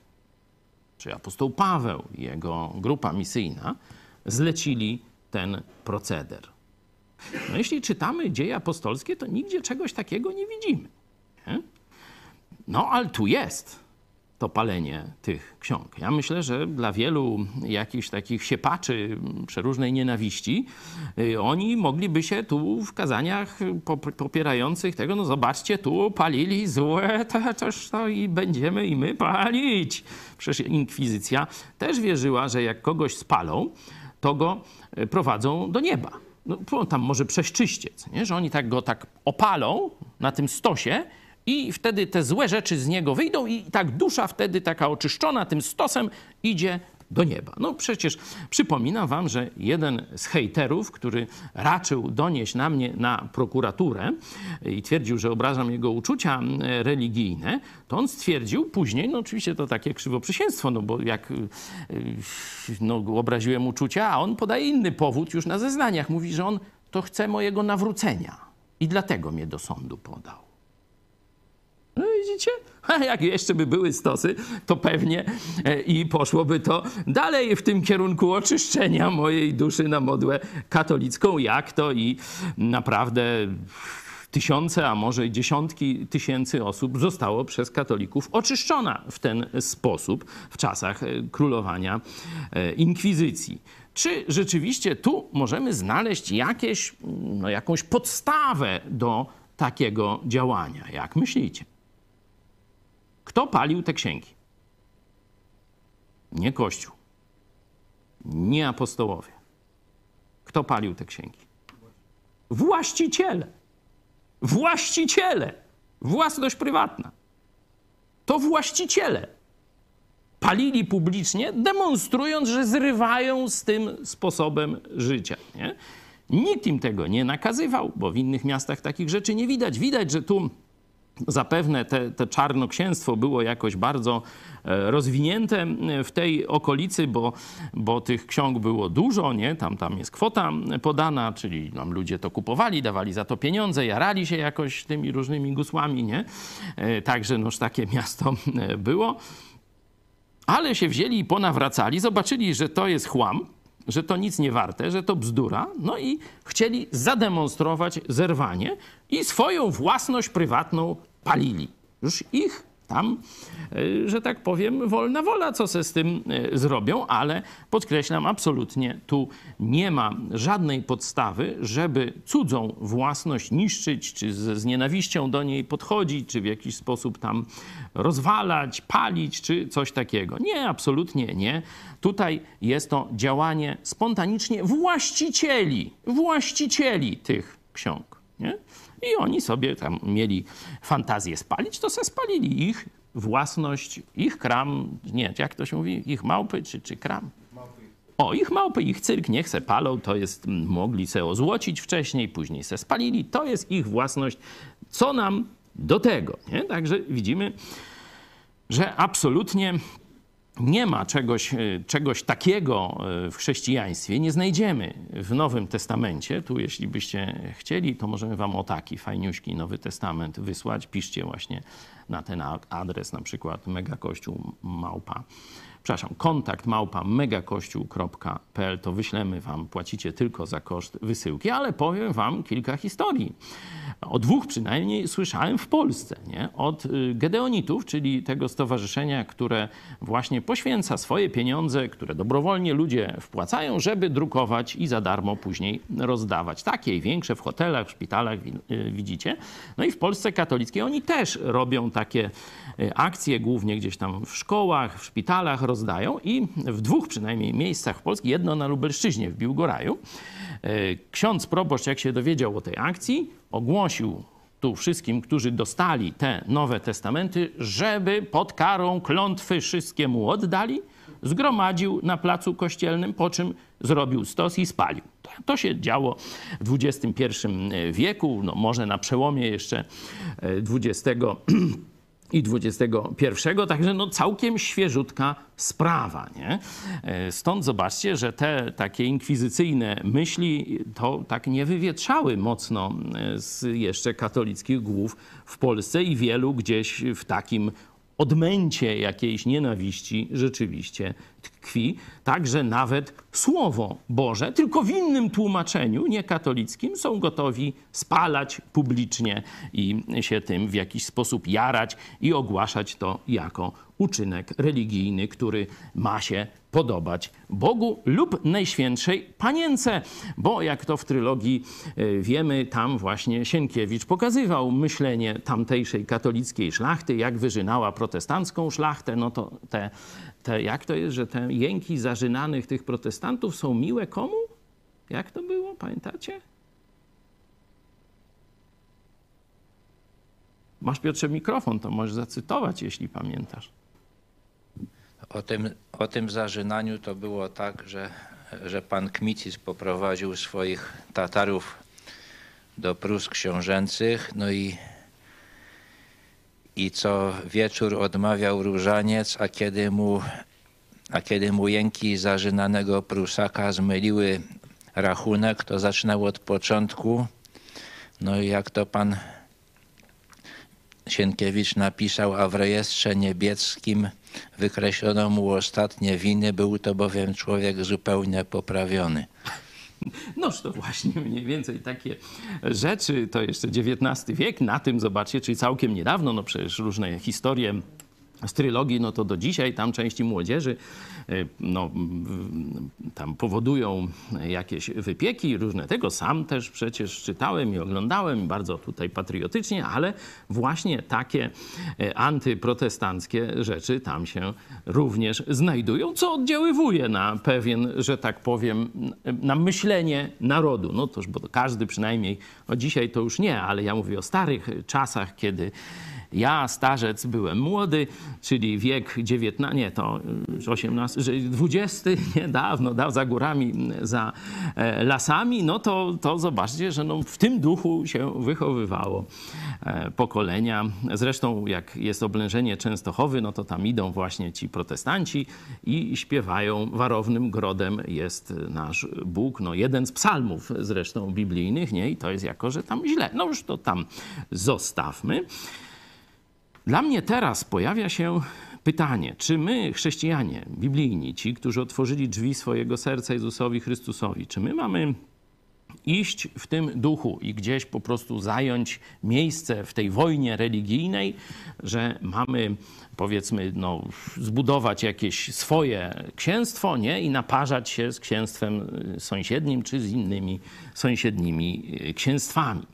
Speaker 1: czy apostoł Paweł i jego grupa misyjna zlecili ten proceder. No jeśli czytamy dzieje apostolskie, to nigdzie czegoś takiego nie widzimy. Nie? No ale tu jest to palenie tych ksiąg. Ja myślę, że dla wielu jakichś takich siepaczy przeróżnej nienawiści, y, oni mogliby się tu w kazaniach pop- popierających tego, no zobaczcie, tu palili złe, to, toż to i będziemy i my palić. Przecież inkwizycja też wierzyła, że jak kogoś spalą, to go y, prowadzą do nieba. No, tam może prześczyściec, nie? że oni tak go tak opalą na tym stosie i wtedy te złe rzeczy z niego wyjdą i tak dusza wtedy taka oczyszczona tym stosem idzie do nieba. No przecież przypominam wam, że jeden z hejterów, który raczył donieść na mnie na prokuraturę i twierdził, że obrażam jego uczucia e, religijne, to on stwierdził później, no oczywiście to takie krzywoprzysięstwo, no bo jak e, no, obraziłem uczucia, a on podaje inny powód już na zeznaniach. Mówi, że on to chce mojego nawrócenia i dlatego mnie do sądu podał. Widzicie? A jak jeszcze by były stosy, to pewnie e, i poszłoby to dalej w tym kierunku oczyszczenia mojej duszy na modłę katolicką, jak to i naprawdę tysiące, a może dziesiątki tysięcy osób zostało przez katolików oczyszczona w ten sposób w czasach e, królowania e, inkwizycji. Czy rzeczywiście tu możemy znaleźć jakieś, no, jakąś podstawę do takiego działania? Jak myślicie? Kto palił te księgi? Nie Kościół, nie apostołowie. Kto palił te księgi? Właściciele. Właściciele. Własność prywatna. To właściciele palili publicznie, demonstrując, że zrywają z tym sposobem życia. Nie? Nikt im tego nie nakazywał, bo w innych miastach takich rzeczy nie widać. Widać, że tu Zapewne te, te czarnoksięstwo było jakoś bardzo e, rozwinięte w tej okolicy, bo, bo tych ksiąg było dużo, nie? Tam, tam jest kwota podana, czyli nam ludzie to kupowali, dawali za to pieniądze, jarali się jakoś tymi różnymi gusłami, nie? E, Także noż takie <laughs> miasto e, było. Ale się wzięli i ponawracali, zobaczyli, że to jest chłam, że to nic nie warte, że to bzdura, no i chcieli zademonstrować zerwanie i swoją własność prywatną palili. Już ich tam, e, że tak powiem, wolna wola, co se z tym e, zrobią, ale podkreślam, absolutnie tu nie ma żadnej podstawy, żeby cudzą własność niszczyć, czy z nienawiścią do niej podchodzić, czy w jakiś sposób tam rozwalać, palić, czy coś takiego. Nie, absolutnie nie. Tutaj jest to działanie spontanicznie właścicieli, właścicieli tych ksiąg. Nie? I oni sobie tam mieli fantazję spalić, to se spalili ich własność, ich kram, nie, jak to się mówi, ich małpy czy, czy kram? O, ich małpy, ich cyrk, niech se palą, to jest, mogli se ozłocić wcześniej, później se spalili, to jest ich własność, co nam do tego, nie? Także widzimy, że absolutnie nie ma czegoś, y, czegoś takiego y, w chrześcijaństwie, nie znajdziemy w Nowym Testamencie. Tu, jeśli byście chcieli, to możemy wam o taki fajniuśki Nowy Testament wysłać. Piszcie właśnie na ten adres, na przykład megakościół małpa przepraszam, kontakt małpa megakościół.pl, to wyślemy wam, płacicie tylko za koszt wysyłki, ale powiem wam kilka historii. O dwóch przynajmniej słyszałem w Polsce, nie? Od y, Gedeonitów, czyli tego stowarzyszenia, które właśnie poświęca swoje pieniądze, które dobrowolnie ludzie wpłacają, żeby drukować i za darmo później rozdawać. Takie i większe w hotelach, w szpitalach, y, widzicie. No i w Polsce katolickiej oni też robią takie y, akcje, głównie gdzieś tam w szkołach, w szpitalach rozdają i w dwóch przynajmniej miejscach w Polsce, jedno na Lubelszczyźnie w Biłgoraju, ksiądz proboszcz, jak się dowiedział o tej akcji, ogłosił tu wszystkim, którzy dostali te Nowe Testamenty, żeby pod karą klątwy wszystkiemu oddali, zgromadził na placu kościelnym, po czym zrobił stos i spalił. To się działo w XXI wieku, no może na przełomie jeszcze XX <clears throat> i XXI, także no całkiem świeżutka sprawa. Nie? Stąd zobaczcie, że te takie inkwizycyjne myśli to tak nie wywietrzały mocno z jeszcze katolickich głów w Polsce i wielu gdzieś w takim odmęcie jakiejś nienawiści rzeczywiście tkwi. Także nawet Słowo Boże, tylko w innym tłumaczeniu, nie katolickim, są gotowi spalać publicznie i się tym w jakiś sposób jarać i ogłaszać to jako uczynek religijny, który ma się podobać Bogu lub Najświętszej Panience. Bo jak to w trylogii e, wiemy, tam właśnie Sienkiewicz pokazywał myślenie tamtejszej katolickiej szlachty, jak wyżynała protestancką szlachtę, no to te, te, jak to jest, że te jęki zażynanych tych protestantów są miłe komu? Jak to było, pamiętacie? Masz Piotrze mikrofon, to możesz zacytować, jeśli pamiętasz.
Speaker 4: O tym, o tym zażynaniu to było tak, że, że pan Kmicic poprowadził swoich Tatarów do Prus książęcych, no i, i co wieczór odmawiał różaniec, a kiedy mu, a kiedy mu jęki zażynanego Prusaka zmyliły rachunek, to zaczynał od początku. No i jak to pan Sienkiewicz napisał, a w rejestrze niebieskim wykreślono mu ostatnie winy, był to bowiem człowiek zupełnie poprawiony. <laughs>
Speaker 1: Noż to właśnie mniej więcej takie rzeczy, to jeszcze XIX wiek, na tym zobaczcie, czyli całkiem niedawno, no przecież różne historie z trylogii, no to do dzisiaj tam części młodzieży y, no, tam powodują jakieś wypieki różne tego. Sam też przecież czytałem i oglądałem bardzo tutaj patriotycznie, ale właśnie takie y, antyprotestanckie rzeczy tam się również znajdują, co oddziaływuje na pewien, że tak powiem, na myślenie narodu. No toż, bo każdy przynajmniej, no dzisiaj to już nie, ale ja mówię o starych czasach, kiedy ja, starzec, byłem młody, czyli wiek XIX, nie, to XVIII, XX, <laughs> niedawno, dał za górami, za e, lasami, no to, to zobaczcie, że no w tym duchu się wychowywało e, pokolenia. Zresztą jak jest oblężenie Częstochowy, no to tam idą właśnie ci protestanci i śpiewają warownym grodem jest nasz Bóg. No jeden z psalmów zresztą biblijnych, nie? I to jest jako, że tam źle. No już to tam zostawmy. Dla mnie teraz pojawia się pytanie, czy my, chrześcijanie, biblijni, ci, którzy otworzyli drzwi swojego serca Jezusowi Chrystusowi, czy my mamy iść w tym duchu i gdzieś po prostu zająć miejsce w tej wojnie religijnej, że mamy powiedzmy no, zbudować jakieś swoje księstwo nie? i naparzać się z księstwem sąsiednim czy z innymi sąsiednimi księstwami.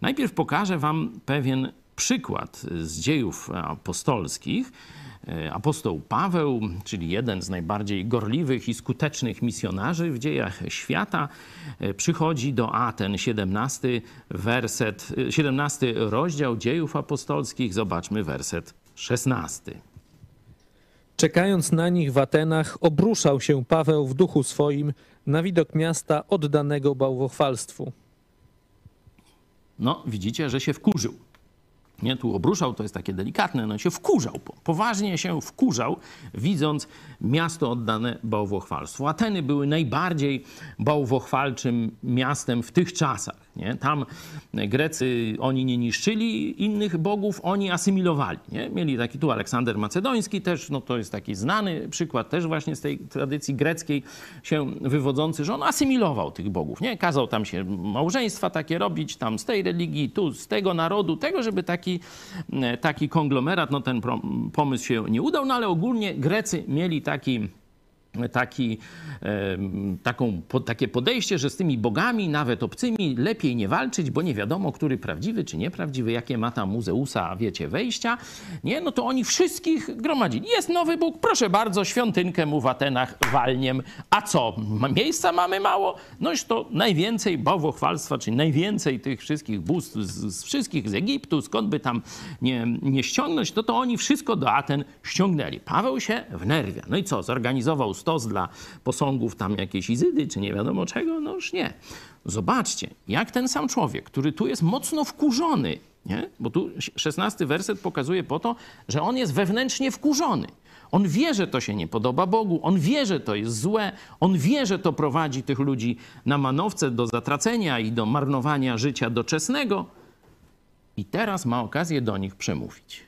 Speaker 1: Najpierw pokażę wam pewien przykład z dziejów apostolskich. E, apostoł Paweł, czyli jeden z najbardziej gorliwych i skutecznych misjonarzy w dziejach świata, e, przychodzi do Aten, 17, werset, 17 rozdział dziejów apostolskich. Zobaczmy werset 16.
Speaker 5: Czekając na nich w Atenach, obruszał się Paweł w duchu swoim na widok miasta oddanego bałwochwalstwu.
Speaker 1: No, widzicie, że się wkurzył nie, tu obruszał, to jest takie delikatne, no się wkurzał, poważnie się wkurzał, widząc miasto oddane bałwochwalstwu. Ateny były najbardziej bałwochwalczym miastem w tych czasach. Nie? Tam Grecy, oni nie niszczyli innych bogów, oni asymilowali. Nie? Mieli taki tu Aleksander Macedoński też, no to jest taki znany przykład też właśnie z tej tradycji greckiej się wywodzący, że on asymilował tych bogów. Nie? Kazał tam się małżeństwa takie robić, tam z tej religii, tu z tego narodu, tego, żeby taki, taki konglomerat, no ten pomysł się nie udał, no ale ogólnie Grecy mieli taki taki, taką, takie podejście, że z tymi bogami, nawet obcymi, lepiej nie walczyć, bo nie wiadomo, który prawdziwy czy nieprawdziwy, jakie ma tam muzeusa, wiecie, wejścia. Nie, no to oni wszystkich gromadzili. Jest nowy Bóg, proszę bardzo, świątynkę mu w Atenach walniem. A co, miejsca mamy mało? Noś to najwięcej bałwochwalstwa, czyli najwięcej tych wszystkich bóstw z, z wszystkich z Egiptu, skąd by tam nie, nie ściągnąć, to to oni wszystko do Aten ściągnęli. Paweł się wnerwia. No i co, zorganizował stos dla posągów tam jakiejś Izydy, czy nie wiadomo czego, no już nie. Zobaczcie, jak ten sam człowiek, który tu jest mocno wkurzony, nie? bo tu szesnasty werset pokazuje po to, że on jest wewnętrznie wkurzony. On wie, że to się nie podoba Bogu, on wie, że to jest złe, on wie, że to prowadzi tych ludzi na manowce do zatracenia i do marnowania życia doczesnego. I teraz ma okazję do nich przemówić.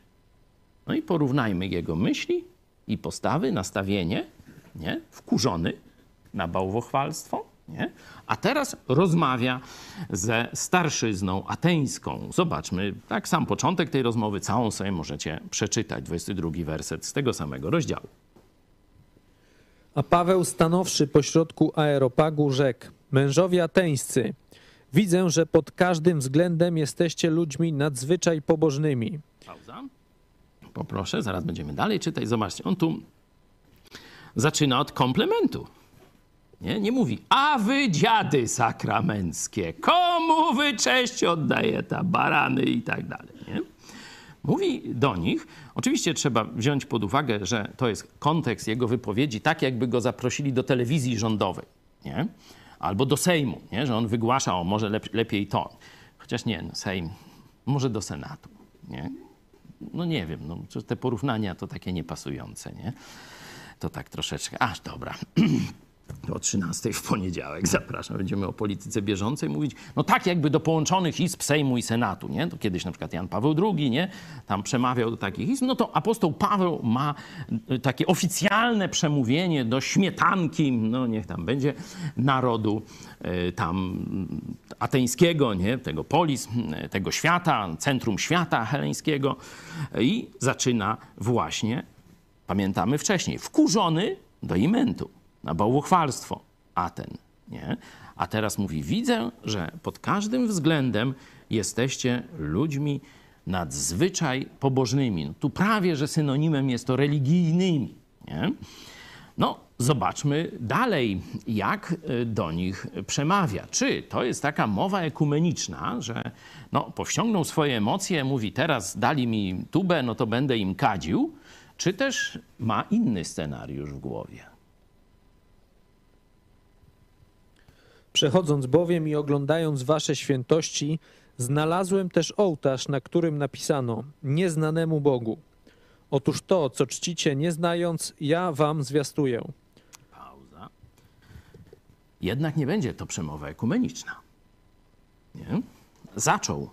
Speaker 1: No i porównajmy jego myśli i postawy, nastawienie nie? wkurzony na bałwochwalstwo, nie? a teraz rozmawia ze starszyzną ateńską. Zobaczmy, tak sam początek tej rozmowy, całą sobie możecie przeczytać, 22 werset z tego samego rozdziału.
Speaker 5: A Paweł stanowszy pośrodku aeropagu rzekł, mężowie ateńscy, widzę, że pod każdym względem jesteście ludźmi nadzwyczaj pobożnymi.
Speaker 1: Pauza. Poproszę, zaraz będziemy dalej czytać. Zobaczcie, on tu zaczyna od komplementu. Nie, nie mówi, a wy dziady sakramenckie, komu wy cześć oddajecie, barany i tak dalej. Nie? Mówi do nich, oczywiście trzeba wziąć pod uwagę, że to jest kontekst jego wypowiedzi, tak jakby go zaprosili do telewizji rządowej, nie? albo do Sejmu, nie? że on wygłasza, o może lep lepiej to. Chociaż nie, no, Sejm, może do Senatu. Nie? No nie wiem, no, te porównania to takie niepasujące. Nie? To tak troszeczkę. Aż dobra. O 13 w poniedziałek zapraszam. Będziemy o polityce bieżącej mówić. No tak jakby do połączonych izb Sejmu i Senatu, nie? To kiedyś na przykład Jan Paweł II, nie? Tam przemawiał do takich izb. No to apostoł Paweł ma y, takie oficjalne przemówienie do śmietanki, no niech tam będzie, narodu y, tam ateńskiego, nie? Tego polis, y, tego świata, centrum świata heleńskiego i zaczyna właśnie pamiętamy wcześniej, wkurzony do imentu, na bałwochwalstwo Aten. Nie? A teraz mówi, widzę, że pod każdym względem jesteście ludźmi nadzwyczaj pobożnymi. No, tu prawie, że synonimem jest to religijnymi. Nie? No, zobaczmy dalej, jak y, do nich przemawia. Czy to jest taka mowa ekumeniczna, że no, powściągnął swoje emocje, mówi teraz dali mi tubę, no to będę im kadził, czy też ma inny scenariusz w głowie?
Speaker 5: Przechodząc bowiem i oglądając wasze świętości, znalazłem też ołtarz, na którym napisano nieznanemu Bogu. Otóż to, co czcicie nie znając, ja wam zwiastuję.
Speaker 1: Pauza. Jednak nie będzie to przemowa ekumeniczna. Nie? Zaczął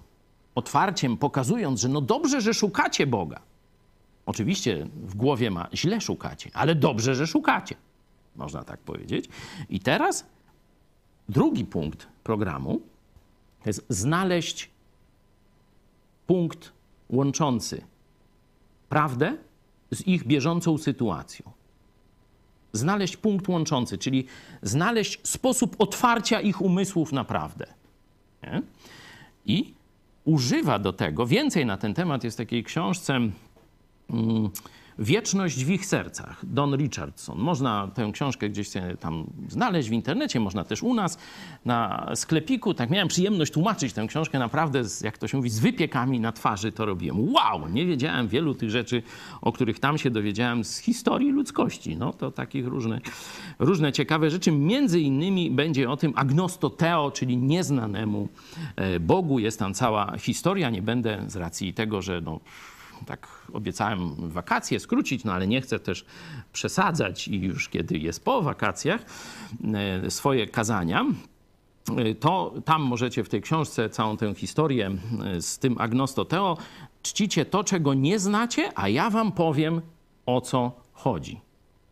Speaker 1: otwarciem pokazując, że no dobrze, że szukacie Boga. Oczywiście w głowie ma źle szukacie, ale dobrze, że szukacie. Można tak powiedzieć. I teraz drugi punkt programu to jest znaleźć punkt łączący prawdę z ich bieżącą sytuacją. Znaleźć punkt łączący, czyli znaleźć sposób otwarcia ich umysłów na prawdę. Nie? I używa do tego, więcej na ten temat jest w takiej książce Wieczność w ich sercach, Don Richardson. Można tę książkę gdzieś tam znaleźć w internecie, można też u nas na sklepiku. Tak miałem przyjemność tłumaczyć tę książkę naprawdę, z, jak to się mówi, z wypiekami na twarzy to robiłem. Wow, nie wiedziałem wielu tych rzeczy, o których tam się dowiedziałem z historii ludzkości. No to takich różne, różne ciekawe rzeczy. Między innymi będzie o tym agnostoteo, czyli nieznanemu e, Bogu. Jest tam cała historia. Nie będę z racji tego, że no, tak obiecałem wakacje skrócić, no ale nie chcę też przesadzać i już kiedy jest po wakacjach e, swoje kazania. y, to tam możecie w tej książce całą tę historię y, z tym agnostoteo. Czcicie to, czego nie znacie, a ja wam powiem, o co chodzi.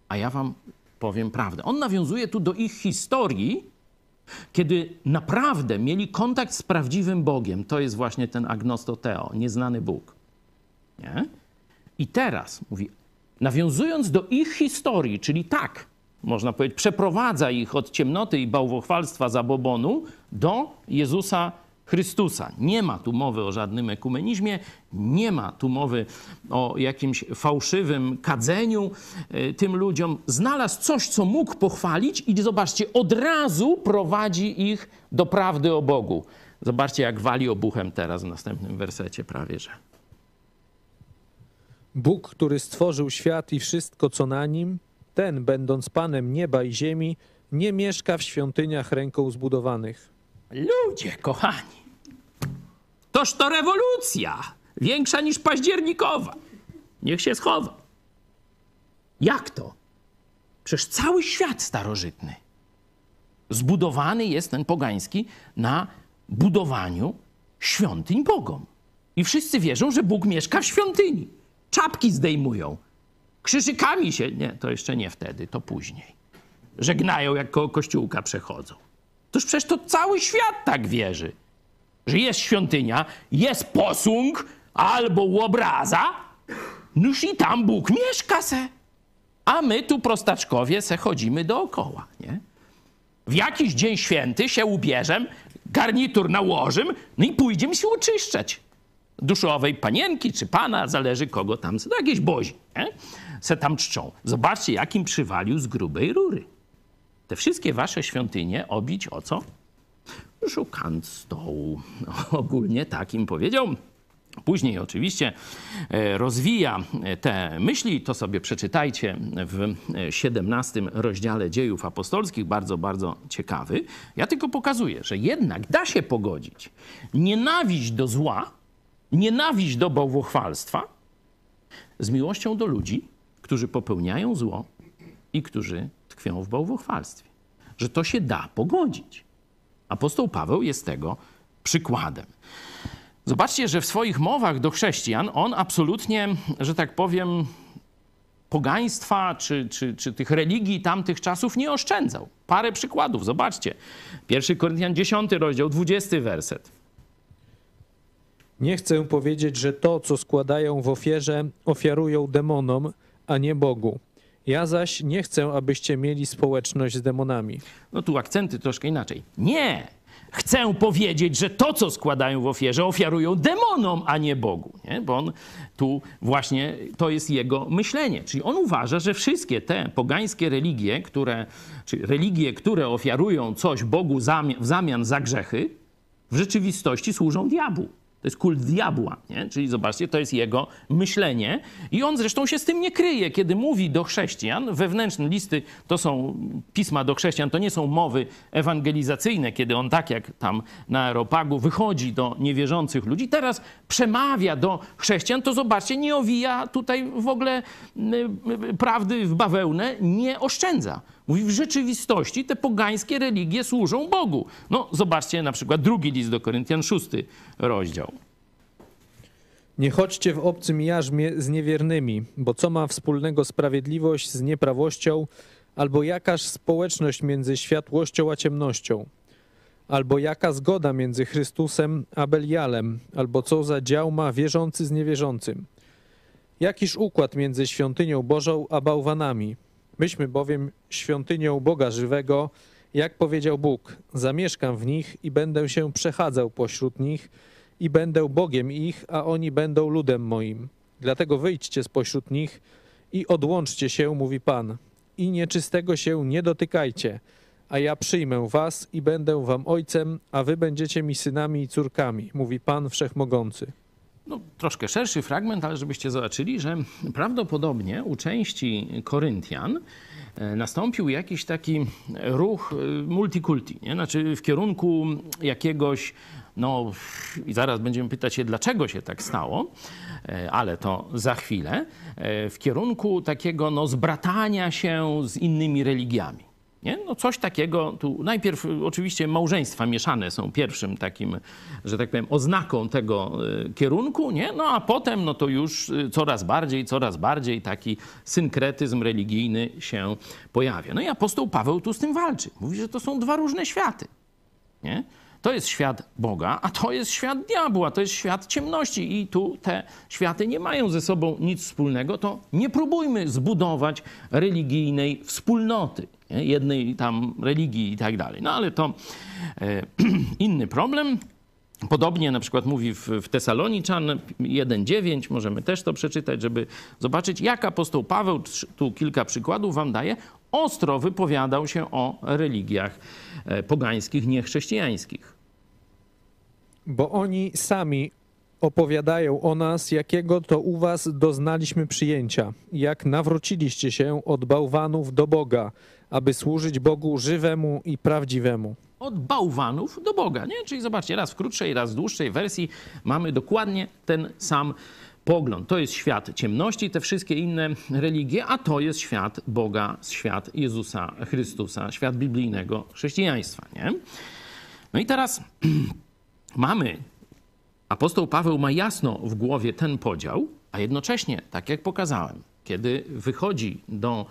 Speaker 1: A ja wam powiem prawdę. On nawiązuje tu do ich historii, kiedy naprawdę mieli kontakt z prawdziwym Bogiem. To jest właśnie ten agnostoteo, nieznany Bóg. Nie? I teraz mówi, nawiązując do ich historii, czyli tak, można powiedzieć, przeprowadza ich od ciemnoty i bałwochwalstwa zabobonu do Jezusa Chrystusa. Nie ma tu mowy o żadnym ekumenizmie, nie ma tu mowy o jakimś fałszywym kadzeniu y, tym ludziom. Znalazł coś, co mógł pochwalić i zobaczcie, od razu prowadzi ich do prawdy o Bogu. Zobaczcie, jak wali obuchem teraz w następnym wersecie prawie, że.
Speaker 5: Bóg, który stworzył świat i wszystko, co na nim, ten, będąc Panem nieba i ziemi, nie mieszka w świątyniach ręką zbudowanych.
Speaker 1: Ludzie, kochani, toż to rewolucja większa niż październikowa. Niech się schowa. Jak to? Przecież cały świat starożytny zbudowany jest ten pogański na budowaniu świątyń Bogom. I wszyscy wierzą, że Bóg mieszka w świątyni. Czapki zdejmują. Krzyżykami się. Nie, to jeszcze nie wtedy, to później. Żegnają, jak koło kościółka przechodzą. Toż przecież to cały świat tak wierzy, że jest świątynia, jest posąg albo łobraza, noż i tam Bóg mieszka se. A my tu prostaczkowie se chodzimy dookoła, nie? W jakiś dzień święty się ubierzem, garnitur nałożym, no i pójdziemy się oczyszczać. Duszowej panienki czy pana, zależy kogo tam, no jakieś bozi, nie? se tam czczą. Zobaczcie, jakim przywalił z grubej rury te wszystkie wasze świątynie obić o co? Szukant stołu. <laughs> Ogólnie tak im powiedział. Później oczywiście e, rozwija e, te myśli, to sobie przeczytajcie w 17 rozdziale dziejów apostolskich, bardzo, bardzo ciekawy. Ja tylko pokazuję, że jednak da się pogodzić nienawiść do zła, nienawiść do bałwochwalstwa z miłością do ludzi, którzy popełniają zło i którzy tkwią w bałwochwalstwie. Że to się da pogodzić. Apostoł Paweł jest tego przykładem. Zobaczcie, że w swoich mowach do chrześcijan on absolutnie, że tak powiem, pogaństwa czy, czy, czy tych religii tamtych czasów nie oszczędzał. Parę przykładów, zobaczcie. 1 Koryntian 10 rozdział, 20 werset.
Speaker 5: Nie chcę powiedzieć, że to, co składają w ofierze, ofiarują demonom, a nie Bogu. Ja zaś nie chcę, abyście mieli społeczność z demonami.
Speaker 1: No tu akcenty troszkę inaczej. Nie! Chcę powiedzieć, że to, co składają w ofierze, ofiarują demonom, a nie Bogu. Nie? Bo on tu właśnie to jest jego myślenie. Czyli on uważa, że wszystkie te pogańskie religie, które, czy religie, które ofiarują coś Bogu w zamian za grzechy, w rzeczywistości służą diabłu. To jest kult diabła, nie? czyli zobaczcie, to jest jego myślenie. I on zresztą się z tym nie kryje, kiedy mówi do chrześcijan. Wewnętrzne listy to są pisma do chrześcijan, to nie są mowy ewangelizacyjne, kiedy on tak jak tam na Aeropagu wychodzi do niewierzących ludzi. Teraz przemawia do chrześcijan, to zobaczcie, nie owija tutaj w ogóle y, y, prawdy w bawełnę, nie oszczędza. Mówi, w rzeczywistości te pogańskie religie służą Bogu. No, zobaczcie na przykład drugi list do Koryntian, szósty rozdział.
Speaker 5: Nie chodźcie w obcym jarzmie z niewiernymi, bo co ma wspólnego sprawiedliwość z nieprawością, albo jakaż społeczność między światłością a ciemnością, albo jaka zgoda między Chrystusem a Belialem, albo co za dział ma wierzący z niewierzącym. Jakiż układ między świątynią Bożą a bałwanami? Myśmy bowiem świątynią Boga żywego, jak powiedział Bóg, zamieszkam w nich i będę się przechadzał pośród nich i będę Bogiem ich, a oni będą ludem moim. Dlatego wyjdźcie spośród nich i odłączcie się, mówi Pan, i nieczystego się nie dotykajcie, a ja przyjmę was i będę wam ojcem, a wy będziecie mi synami i córkami, mówi Pan Wszechmogący
Speaker 1: no, troszkę szerszy fragment, ale żebyście zobaczyli, że prawdopodobnie u części Koryntian e, nastąpił jakiś taki ruch e, multikulti, nie? znaczy w kierunku jakiegoś, no i zaraz będziemy pytać się, dlaczego się tak stało, e, ale to za chwilę, w kierunku takiego no, zbratania się z innymi religiami. Nie? No coś takiego, tu najpierw y, oczywiście małżeństwa mieszane są pierwszym takim, że tak powiem, oznaką tego y, kierunku, nie? no a potem no to już y, coraz bardziej, coraz bardziej taki synkretyzm religijny się pojawia. No i apostoł Paweł tu z tym walczy. Mówi, że to są dwa różne światy. Nie? To jest świat Boga, a to jest świat diabła, to jest świat ciemności. I tu te światy nie mają ze sobą nic wspólnego. To nie próbujmy zbudować religijnej wspólnoty, nie? jednej tam religii i tak dalej. No ale to e, <clears throat> inny problem. Podobnie na przykład mówi w, w Tesaloniczan 1.9, możemy też to przeczytać, żeby zobaczyć, jak apostoł Paweł, tu kilka przykładów wam daje, ostro wypowiadał się o religiach e, pogańskich, niechrześcijańskich.
Speaker 5: Bo oni sami opowiadają o nas, jakiego to u was doznaliśmy przyjęcia, jak nawróciliście się od bałwanów do Boga, aby służyć Bogu żywemu i prawdziwemu.
Speaker 1: Od bałwanów do Boga, nie? Czyli zobaczcie, raz w krótszej, raz w dłuższej wersji mamy dokładnie ten sam pogląd. To jest świat ciemności, te wszystkie inne religie, a to jest świat Boga, świat Jezusa Chrystusa, świat biblijnego chrześcijaństwa, nie? No i teraz <clears throat> mamy, apostoł Paweł ma jasno w głowie ten podział, a jednocześnie, tak jak pokazałem, kiedy wychodzi do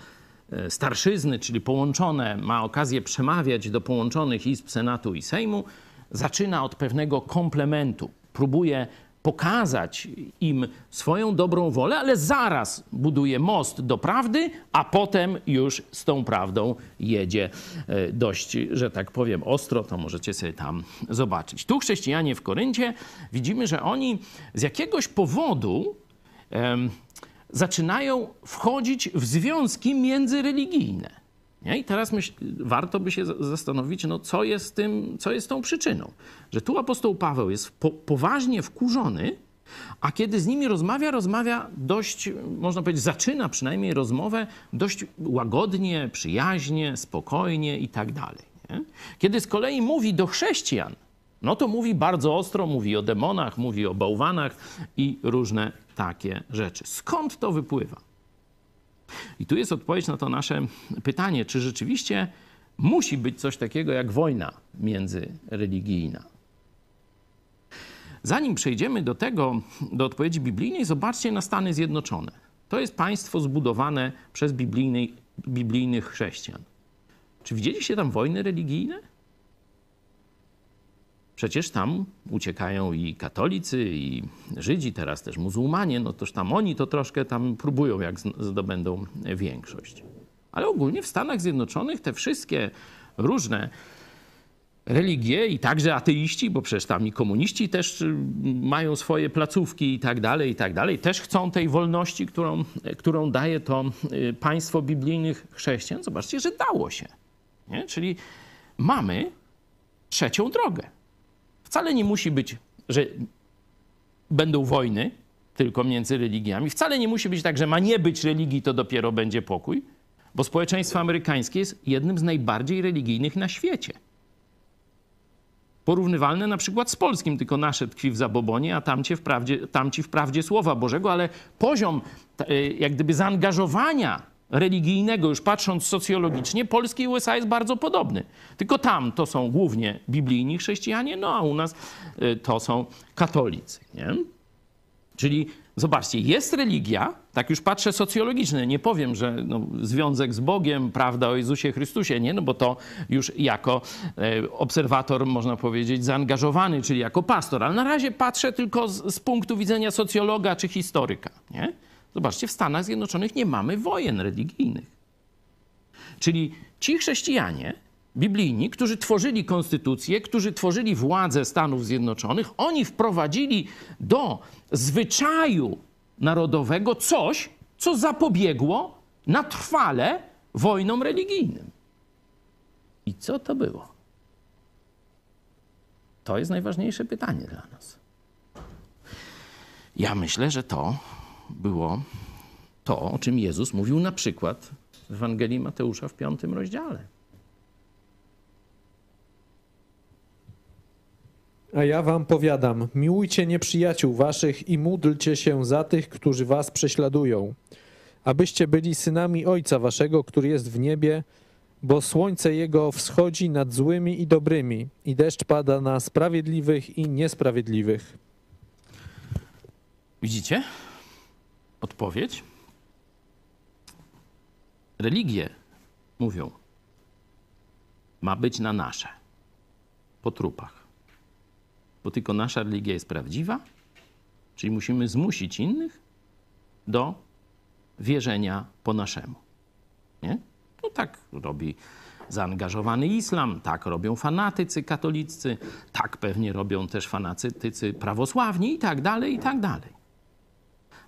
Speaker 1: e, starszyzny, czyli połączone, ma okazję przemawiać do połączonych izb Senatu i Sejmu, zaczyna od pewnego komplementu. Próbuje pokazać im swoją dobrą wolę, ale zaraz buduje most do prawdy, a potem już z tą prawdą jedzie e, dość, że tak powiem, ostro. To możecie sobie tam zobaczyć. Tu chrześcijanie w Koryncie widzimy, że oni z jakiegoś powodu um, zaczynają wchodzić w związki międzyreligijne. Nie? I teraz myśl, warto by się zastanowić, no, co, jest tym, co jest tą przyczyną. Że tu apostoł Paweł jest po, poważnie wkurzony, a kiedy z nimi rozmawia, rozmawia dość, można powiedzieć, zaczyna przynajmniej rozmowę dość łagodnie, przyjaźnie, spokojnie i tak dalej. Kiedy z kolei mówi do chrześcijan, no to mówi bardzo ostro, mówi o demonach, mówi o bałwanach i różne takie rzeczy. Skąd to wypływa? I tu jest odpowiedź na to nasze pytanie, czy rzeczywiście musi być coś takiego jak wojna międzyreligijna. Zanim przejdziemy do tego, do odpowiedzi biblijnej, zobaczcie na Stany Zjednoczone. To jest państwo zbudowane przez biblijnych chrześcijan. Czy widzieliście tam wojny religijne? Przecież tam uciekają i katolicy, i Żydzi, teraz też muzułmanie, no toż tam oni to troszkę tam próbują, jak zdobędą większość. Ale ogólnie w Stanach Zjednoczonych te wszystkie różne religie i także ateiści, bo przecież tam i komuniści też y, mają swoje placówki i tak dalej, i tak dalej, też chcą tej wolności, którą, którą daje to y, państwo biblijnych chrześcijan. Zobaczcie, że dało się. Nie? Czyli mamy trzecią drogę. Wcale nie musi być, że będą wojny tylko między religiami. Wcale nie musi być tak, że ma nie być religii, to dopiero będzie pokój, bo społeczeństwo amerykańskie jest jednym z najbardziej religijnych na świecie. Porównywalne na przykład z polskim, tylko nasze tkwi w zabobonie, a tamci wprawdzie, tamci wprawdzie Słowa Bożego, ale poziom e, jak gdyby zaangażowania religijnego, już patrząc socjologicznie, Polski i USA jest bardzo podobny. Tylko tam to są głównie biblijni chrześcijanie, no a u nas y, to są katolicy. Nie? Czyli zobaczcie, jest religia, tak już patrzę socjologicznie, nie powiem, że no, związek z Bogiem, prawda o Jezusie Chrystusie, nie, no bo to już jako e, obserwator, można powiedzieć, zaangażowany, czyli jako pastor, ale na razie patrzę tylko z, z punktu widzenia socjologa czy historyka, nie? Zobaczcie, w Stanach Zjednoczonych nie mamy wojen religijnych. Czyli ci chrześcijanie biblijni, którzy tworzyli konstytucję, którzy tworzyli władzę Stanów Zjednoczonych, oni wprowadzili do zwyczaju narodowego coś, co zapobiegło na trwale wojnom religijnym. I co to było? To jest najważniejsze pytanie dla nas. Ja myślę, że to było to, o czym Jezus mówił na przykład w Ewangelii Mateusza w piątym rozdziale.
Speaker 5: A ja wam powiadam, miłujcie nieprzyjaciół waszych i módlcie się za tych, którzy was prześladują, abyście byli synami Ojca waszego, który jest w niebie, bo słońce jego wschodzi nad złymi i dobrymi, i deszcz pada na sprawiedliwych i niesprawiedliwych.
Speaker 1: Widzicie? Odpowiedź. Religie mówią, ma być na nasze, po trupach. Bo tylko nasza religia jest prawdziwa, czyli musimy zmusić innych do wierzenia po naszemu. Nie? No tak robi zaangażowany islam, tak robią fanatycy katolicy, tak pewnie robią też fanatycy prawosławni i tak dalej, i tak dalej.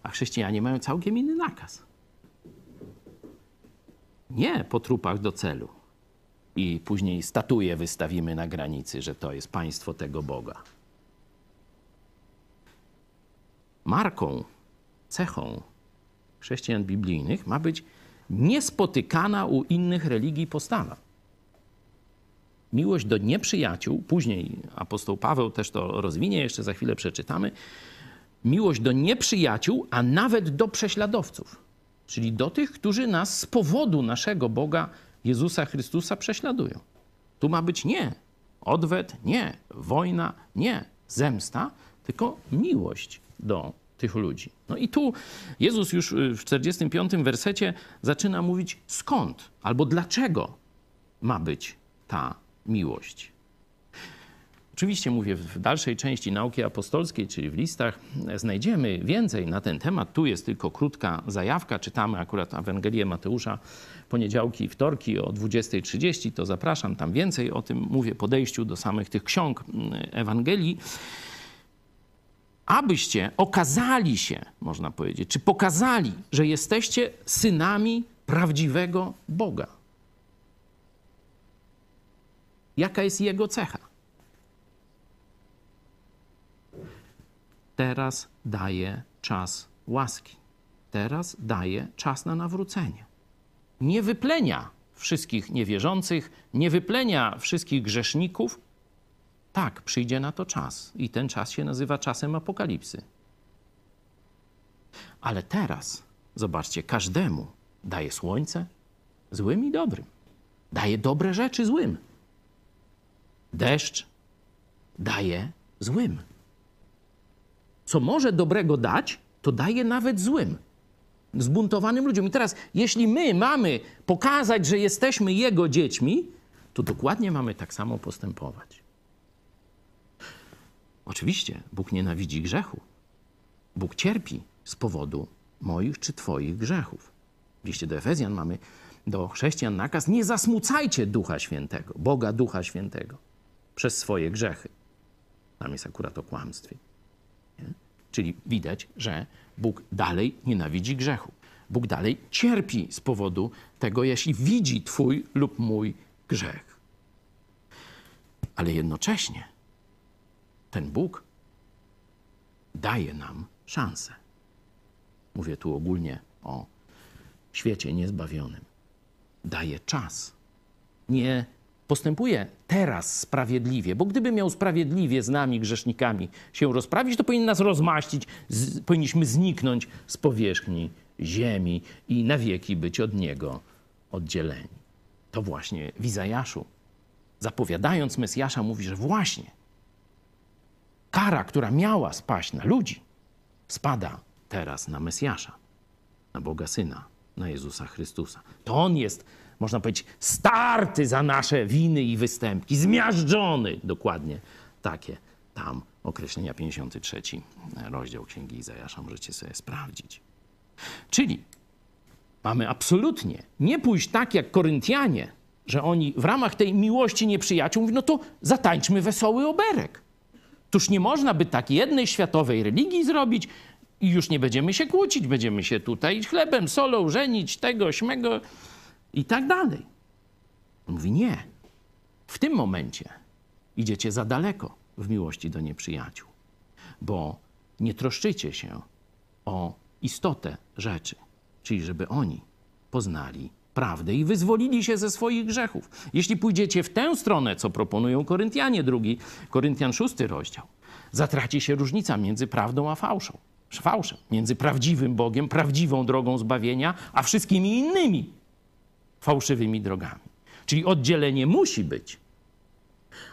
Speaker 1: A chrześcijanie mają całkiem inny nakaz. Nie po trupach do celu. I później statuje wystawimy na granicy, że to jest państwo tego Boga. Marką, cechą chrześcijan biblijnych ma być niespotykana u innych religii postawa. Miłość do nieprzyjaciół, później apostoł Paweł też to rozwinie, jeszcze za chwilę przeczytamy. Miłość do nieprzyjaciół, a nawet do prześladowców, czyli do tych, którzy nas z powodu naszego Boga Jezusa Chrystusa prześladują. Tu ma być nie odwet, nie wojna, nie zemsta, tylko miłość do tych ludzi. No i tu Jezus już w 45 wersecie zaczyna mówić skąd albo dlaczego ma być ta miłość. Oczywiście mówię, w dalszej części nauki apostolskiej, czyli w listach, znajdziemy więcej na ten temat. Tu jest tylko krótka zajawka. Czytamy akurat Ewangelię Mateusza poniedziałki i wtorki o 20.30. To zapraszam, tam więcej o tym mówię, podejściu do samych tych ksiąg Ewangelii abyście okazali się, można powiedzieć, czy pokazali, że jesteście synami prawdziwego Boga. Jaka jest jego cecha? Teraz daje czas łaski. Teraz daje czas na nawrócenie. Nie wyplenia wszystkich niewierzących, nie wyplenia wszystkich grzeszników, tak, przyjdzie na to czas i ten czas się nazywa czasem apokalipsy. Ale teraz, zobaczcie, każdemu daje słońce złym i dobrym. Daje dobre rzeczy złym. Deszcz daje złym. Co może dobrego dać, to daje nawet złym. Zbuntowanym ludziom. I teraz, jeśli my mamy pokazać, że jesteśmy Jego dziećmi, to dokładnie mamy tak samo postępować. Oczywiście Bóg nienawidzi grzechu. Bóg cierpi z powodu moich czy Twoich grzechów. W liście do Efezjan mamy do chrześcijan nakaz: nie zasmucajcie Ducha Świętego, Boga Ducha Świętego, przez swoje grzechy. Tam jest akurat o kłamstwie. Czyli widać, że Bóg dalej nienawidzi grzechu. Bóg dalej cierpi z powodu tego, jeśli widzi Twój lub mój grzech. Ale jednocześnie ten Bóg daje nam szansę. Mówię tu ogólnie o świecie niezbawionym. Daje czas. Nie postępuje teraz sprawiedliwie, bo gdyby miał sprawiedliwie z nami, grzesznikami, się rozprawić, to powinien nas rozmaścić, z, powinniśmy zniknąć z powierzchni ziemi i na wieki być od Niego oddzieleni. To właśnie w Izajaszu, zapowiadając Mesjasza, mówi, że właśnie kara, która miała spaść na ludzi, spada teraz na Mesjasza, na Boga Syna, na Jezusa Chrystusa. To On jest, można powiedzieć, starty za nasze winy i występki, zmiażdżony, dokładnie takie tam określenia 53 rozdział Księgi Izajasza, możecie sobie sprawdzić. Czyli mamy absolutnie nie pójść tak jak Koryntianie, że oni w ramach tej miłości nieprzyjaciół mówią, no to zatańczmy wesoły oberek. Tuż nie można by tak jednej światowej religii zrobić i już nie będziemy się kłócić, będziemy się tutaj chlebem, solą żenić, tego, śmego i tak dalej. Mówi nie. W tym momencie idziecie za daleko w miłości do nieprzyjaciół, bo nie troszczycie się o istotę rzeczy, czyli żeby oni poznali prawdę i wyzwolili się ze swoich grzechów. Jeśli pójdziecie w tę stronę, co proponują Koryntianie, drugi Koryntian szósty rozdział, zatraci się różnica między prawdą a fałszą. Fałszem, między prawdziwym Bogiem, prawdziwą drogą zbawienia, a wszystkimi innymi fałszywymi drogami. Czyli oddzielenie musi być,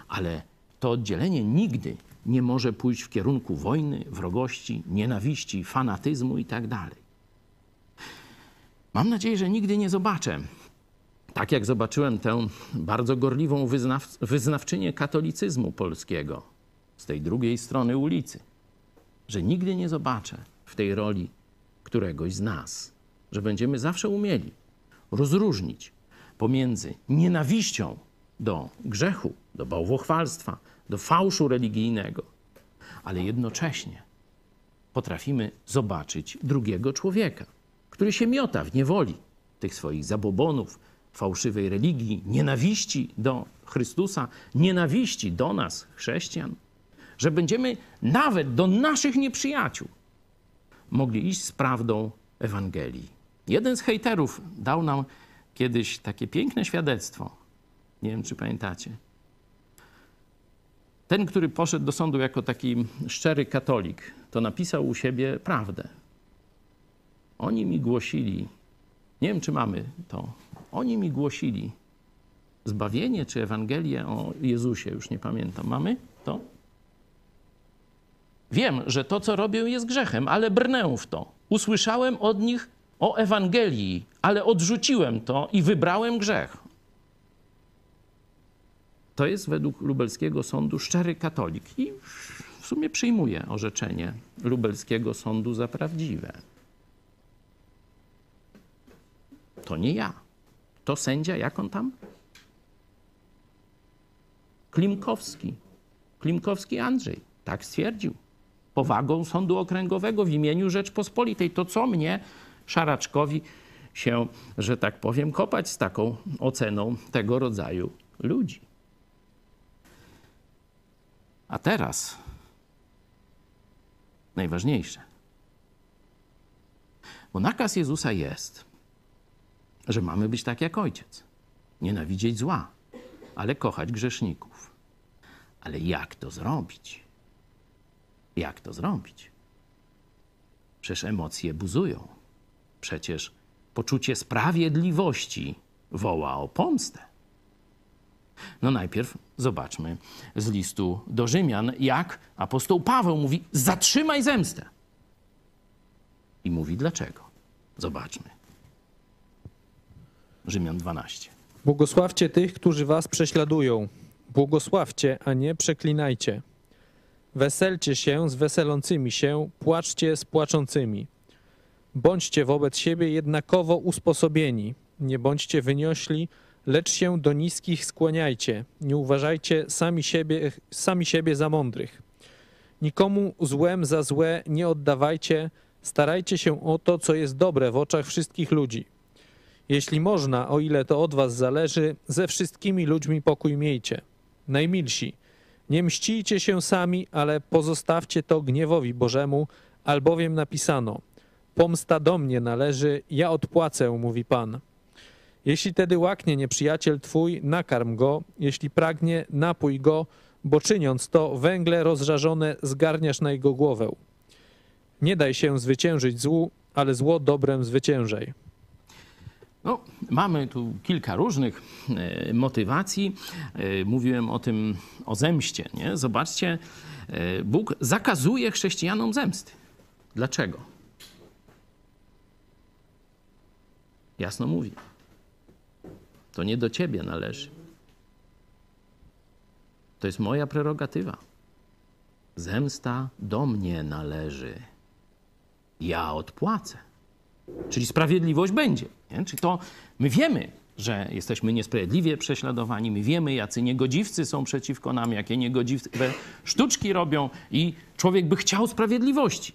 Speaker 1: ale to oddzielenie nigdy nie może pójść w kierunku wojny, wrogości, nienawiści, fanatyzmu itd. Mam nadzieję, że nigdy nie zobaczę, tak jak zobaczyłem tę bardzo gorliwą wyznaw wyznawczynię katolicyzmu polskiego z tej drugiej strony ulicy, że nigdy nie zobaczę w tej roli któregoś z nas, że będziemy zawsze umieli rozróżnić pomiędzy nienawiścią do grzechu, do bałwochwalstwa, do fałszu religijnego, ale jednocześnie potrafimy zobaczyć drugiego człowieka, który się miota w niewoli tych swoich zabobonów, fałszywej religii, nienawiści do Chrystusa, nienawiści do nas, chrześcijan, że będziemy nawet do naszych nieprzyjaciół mogli iść z prawdą Ewangelii. Jeden z hejterów dał nam kiedyś takie piękne świadectwo. Nie wiem, czy pamiętacie. Ten, który poszedł do sądu jako taki szczery katolik, to napisał u siebie prawdę. Oni mi głosili, nie wiem, czy mamy to, oni mi głosili zbawienie czy Ewangelię o Jezusie, już nie pamiętam. Mamy to? Wiem, że to, co robię, jest grzechem, ale brnę w to. Usłyszałem od nich o Ewangelii, ale odrzuciłem to i wybrałem grzech. To jest według lubelskiego sądu szczery katolik i w sumie przyjmuje orzeczenie lubelskiego sądu za prawdziwe. To nie ja. To sędzia, jak on tam? Klimkowski. Klimkowski Andrzej. Tak stwierdził. Powagą sądu okręgowego w imieniu Rzeczpospolitej. To co mnie, Szaraczkowi, się, że tak powiem, kopać z taką oceną tego rodzaju ludzi. A teraz najważniejsze. Bo nakaz Jezusa jest, że mamy być tak jak ojciec. Nienawidzieć zła, ale kochać grzeszników. Ale jak to zrobić? Jak to zrobić? Przecież emocje buzują. Przecież poczucie sprawiedliwości woła o pomstę. No najpierw zobaczmy z listu do Rzymian, jak apostoł Paweł mówi: zatrzymaj zemstę. I mówi dlaczego. Zobaczmy. Rzymian 12.
Speaker 5: Błogosławcie tych, którzy was prześladują. Błogosławcie, a nie przeklinajcie. Weselcie się z weselącymi się, płaczcie z płaczącymi. Bądźcie wobec siebie jednakowo usposobieni. Nie bądźcie wyniośli, lecz się do niskich skłaniajcie. Nie uważajcie sami siebie, sami siebie za mądrych. Nikomu złem za złe nie oddawajcie, starajcie się o to, co jest dobre w oczach wszystkich ludzi. Jeśli można, o ile to od was zależy, ze wszystkimi ludźmi pokój miejcie. Najmilsi, nie mścijcie się sami, ale pozostawcie to gniewowi Bożemu, albowiem napisano: Pomsta do mnie należy, ja odpłacę, mówi Pan. Jeśli tedy łaknie nieprzyjaciel twój, nakarm go, jeśli pragnie, napój go, bo czyniąc to, węgle rozżarzone zgarniasz na jego głowę. Nie daj się zwyciężyć złu, ale zło dobrem zwyciężaj.
Speaker 1: No, mamy tu kilka różnych e, motywacji. E, mówiłem o tym, o zemście. Nie? Zobaczcie, e, Bóg zakazuje chrześcijanom zemsty. Dlaczego? Jasno mówi. To nie do ciebie należy. To jest moja prerogatywa. Zemsta do mnie należy. Ja odpłacę. Czyli sprawiedliwość będzie. Nie? Czyli to my wiemy, że jesteśmy niesprawiedliwie prześladowani, my wiemy, jacy niegodziwcy są przeciwko nam, jakie niegodziwe sztuczki robią i człowiek by chciał sprawiedliwości.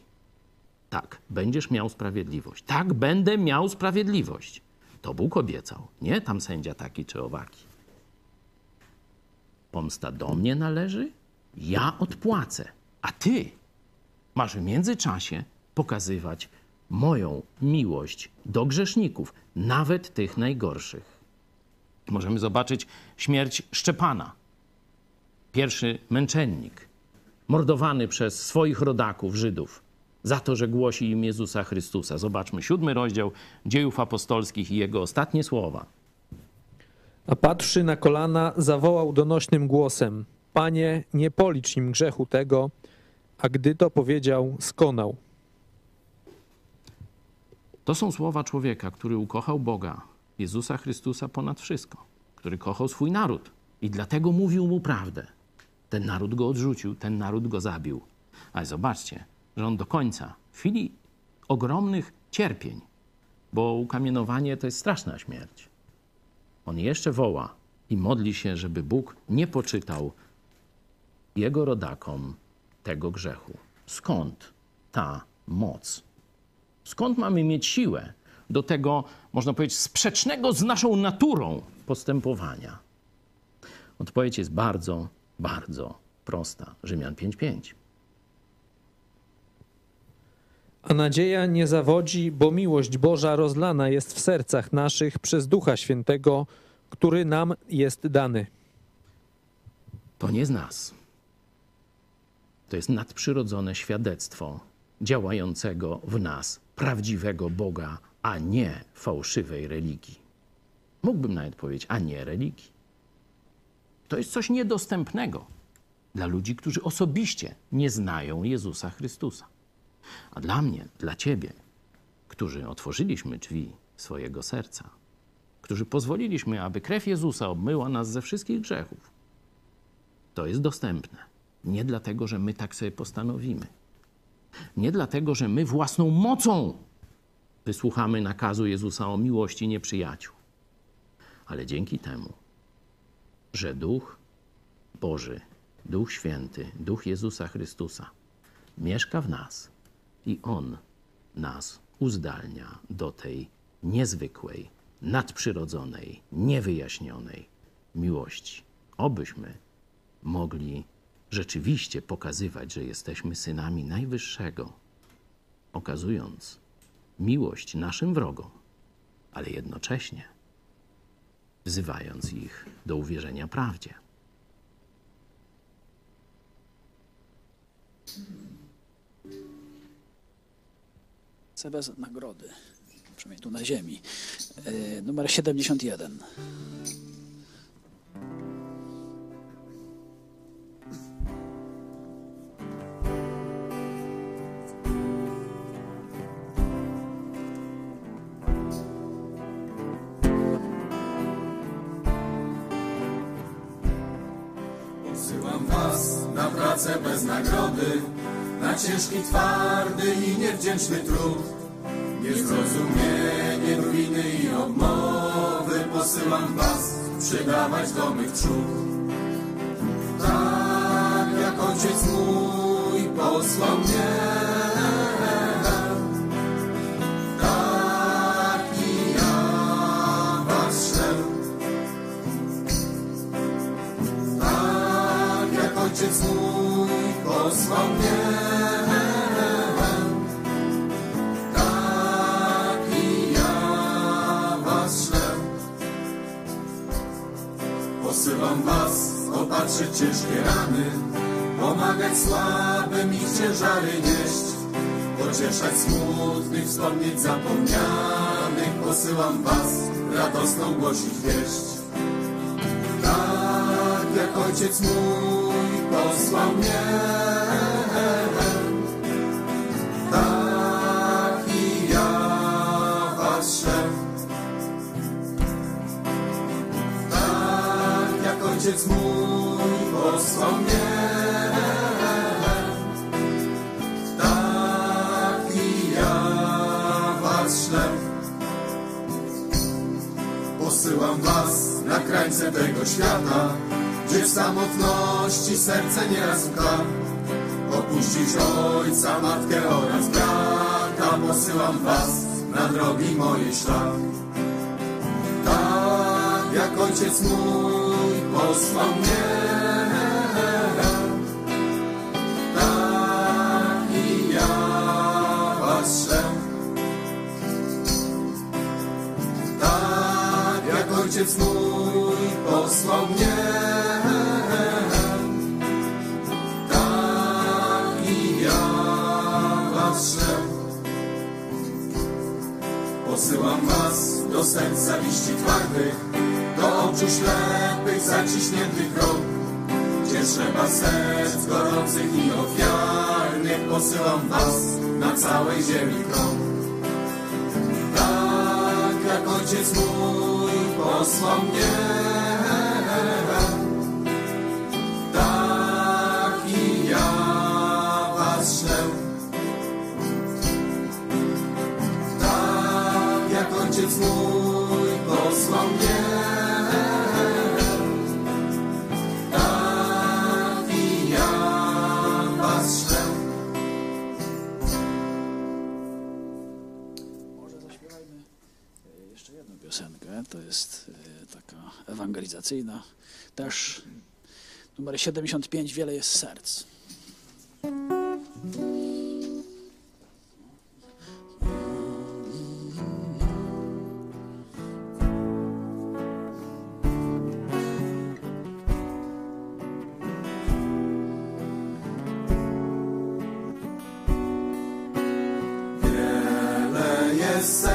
Speaker 1: Tak, będziesz miał sprawiedliwość. Tak, będę miał sprawiedliwość. To Bóg obiecał, nie tam sędzia taki czy owaki. Pomsta do mnie należy, ja odpłacę, a ty masz w międzyczasie pokazywać moją miłość do grzeszników, nawet tych najgorszych. Możemy zobaczyć śmierć Szczepana, pierwszy męczennik, mordowany przez swoich rodaków, Żydów, za to, że głosi im Jezusa Chrystusa. Zobaczmy siódmy rozdział dziejów apostolskich i jego ostatnie słowa.
Speaker 5: A patrzy na kolana, zawołał donośnym głosem: Panie, nie policz im grzechu tego, a gdy to powiedział, skonał.
Speaker 1: To są słowa człowieka, który ukochał Boga, Jezusa Chrystusa ponad wszystko, który kochał swój naród i dlatego mówił mu prawdę. Ten naród go odrzucił, ten naród go zabił. Ale zobaczcie, do końca, w chwili ogromnych cierpień, bo ukamienowanie to jest straszna śmierć, on jeszcze woła i modli się, żeby Bóg nie poczytał jego rodakom tego grzechu. Skąd ta moc? Skąd mamy mieć siłę do tego, można powiedzieć, sprzecznego z naszą naturą postępowania? Odpowiedź jest bardzo, bardzo prosta. Rzymian 5:5.
Speaker 5: A nadzieja nie zawodzi, bo miłość Boża rozlana jest w sercach naszych przez Ducha Świętego, który nam jest dany.
Speaker 1: To nie z nas. To jest nadprzyrodzone świadectwo działającego w nas prawdziwego Boga, a nie fałszywej religii. Mógłbym nawet powiedzieć, a nie religii. To jest coś niedostępnego dla ludzi, którzy osobiście nie znają Jezusa Chrystusa. A dla mnie, dla ciebie, którzy otworzyliśmy drzwi swojego serca, którzy pozwoliliśmy, aby krew Jezusa obmyła nas ze wszystkich grzechów, to jest dostępne. Nie dlatego, że my tak sobie postanowimy. Nie dlatego, że my własną mocą wysłuchamy nakazu Jezusa o miłości nieprzyjaciół, ale dzięki temu, że Duch Boży, Duch Święty, Duch Jezusa Chrystusa mieszka w nas i On nas uzdalnia do tej niezwykłej, nadprzyrodzonej, niewyjaśnionej miłości. Obyśmy mogli rzeczywiście pokazywać, że jesteśmy synami Najwyższego, okazując miłość naszym wrogom, ale jednocześnie wzywając ich do uwierzenia prawdzie.
Speaker 2: Chcę bez nagrody, przynajmniej tu na ziemi. E, numer 71.
Speaker 3: Posyłam was na pracę bez nagrody, na ciężki, twardy i niewdzięczny trud. Niezrozumienie, ruiny i obmowy posyłam was przydawać do mych trzód. Tak jak ojciec mój posłał mnie, tak i ja was. Tak jak ojciec mój Posyłam was opatrzyć ciężkie rany, pomagać słabym ich ciężary nieść, pocieszać smutnych, wspomnieć zapomnianych. Posyłam was radosną głosić wieść. Tak jak ojciec mój posłał mnie. Tak i ja was. Tak jak ojciec mój posłał mnie. Tak i ja was. Posyłam was na krańce tego świata, gdzie w samotności serce nieraz łka. Opuścić ojca, matkę oraz brata, posyłam was na drogi moje szlak. Tak jak ojciec mój posłał mnie. Tak i ja was. Tak jak ojciec mój posłał mnie. Przykułam was do serca liści twardych, do oczu ślepych, zaciśniętych rąk. Gdzie trzeba serc gorących i ofiarnych, posyłam was na całej ziemi krąg. Tak jak ojciec mój posłał mnie,
Speaker 2: ewangelizacyjna. Też numer 75, wiele jest serc.
Speaker 3: Yes.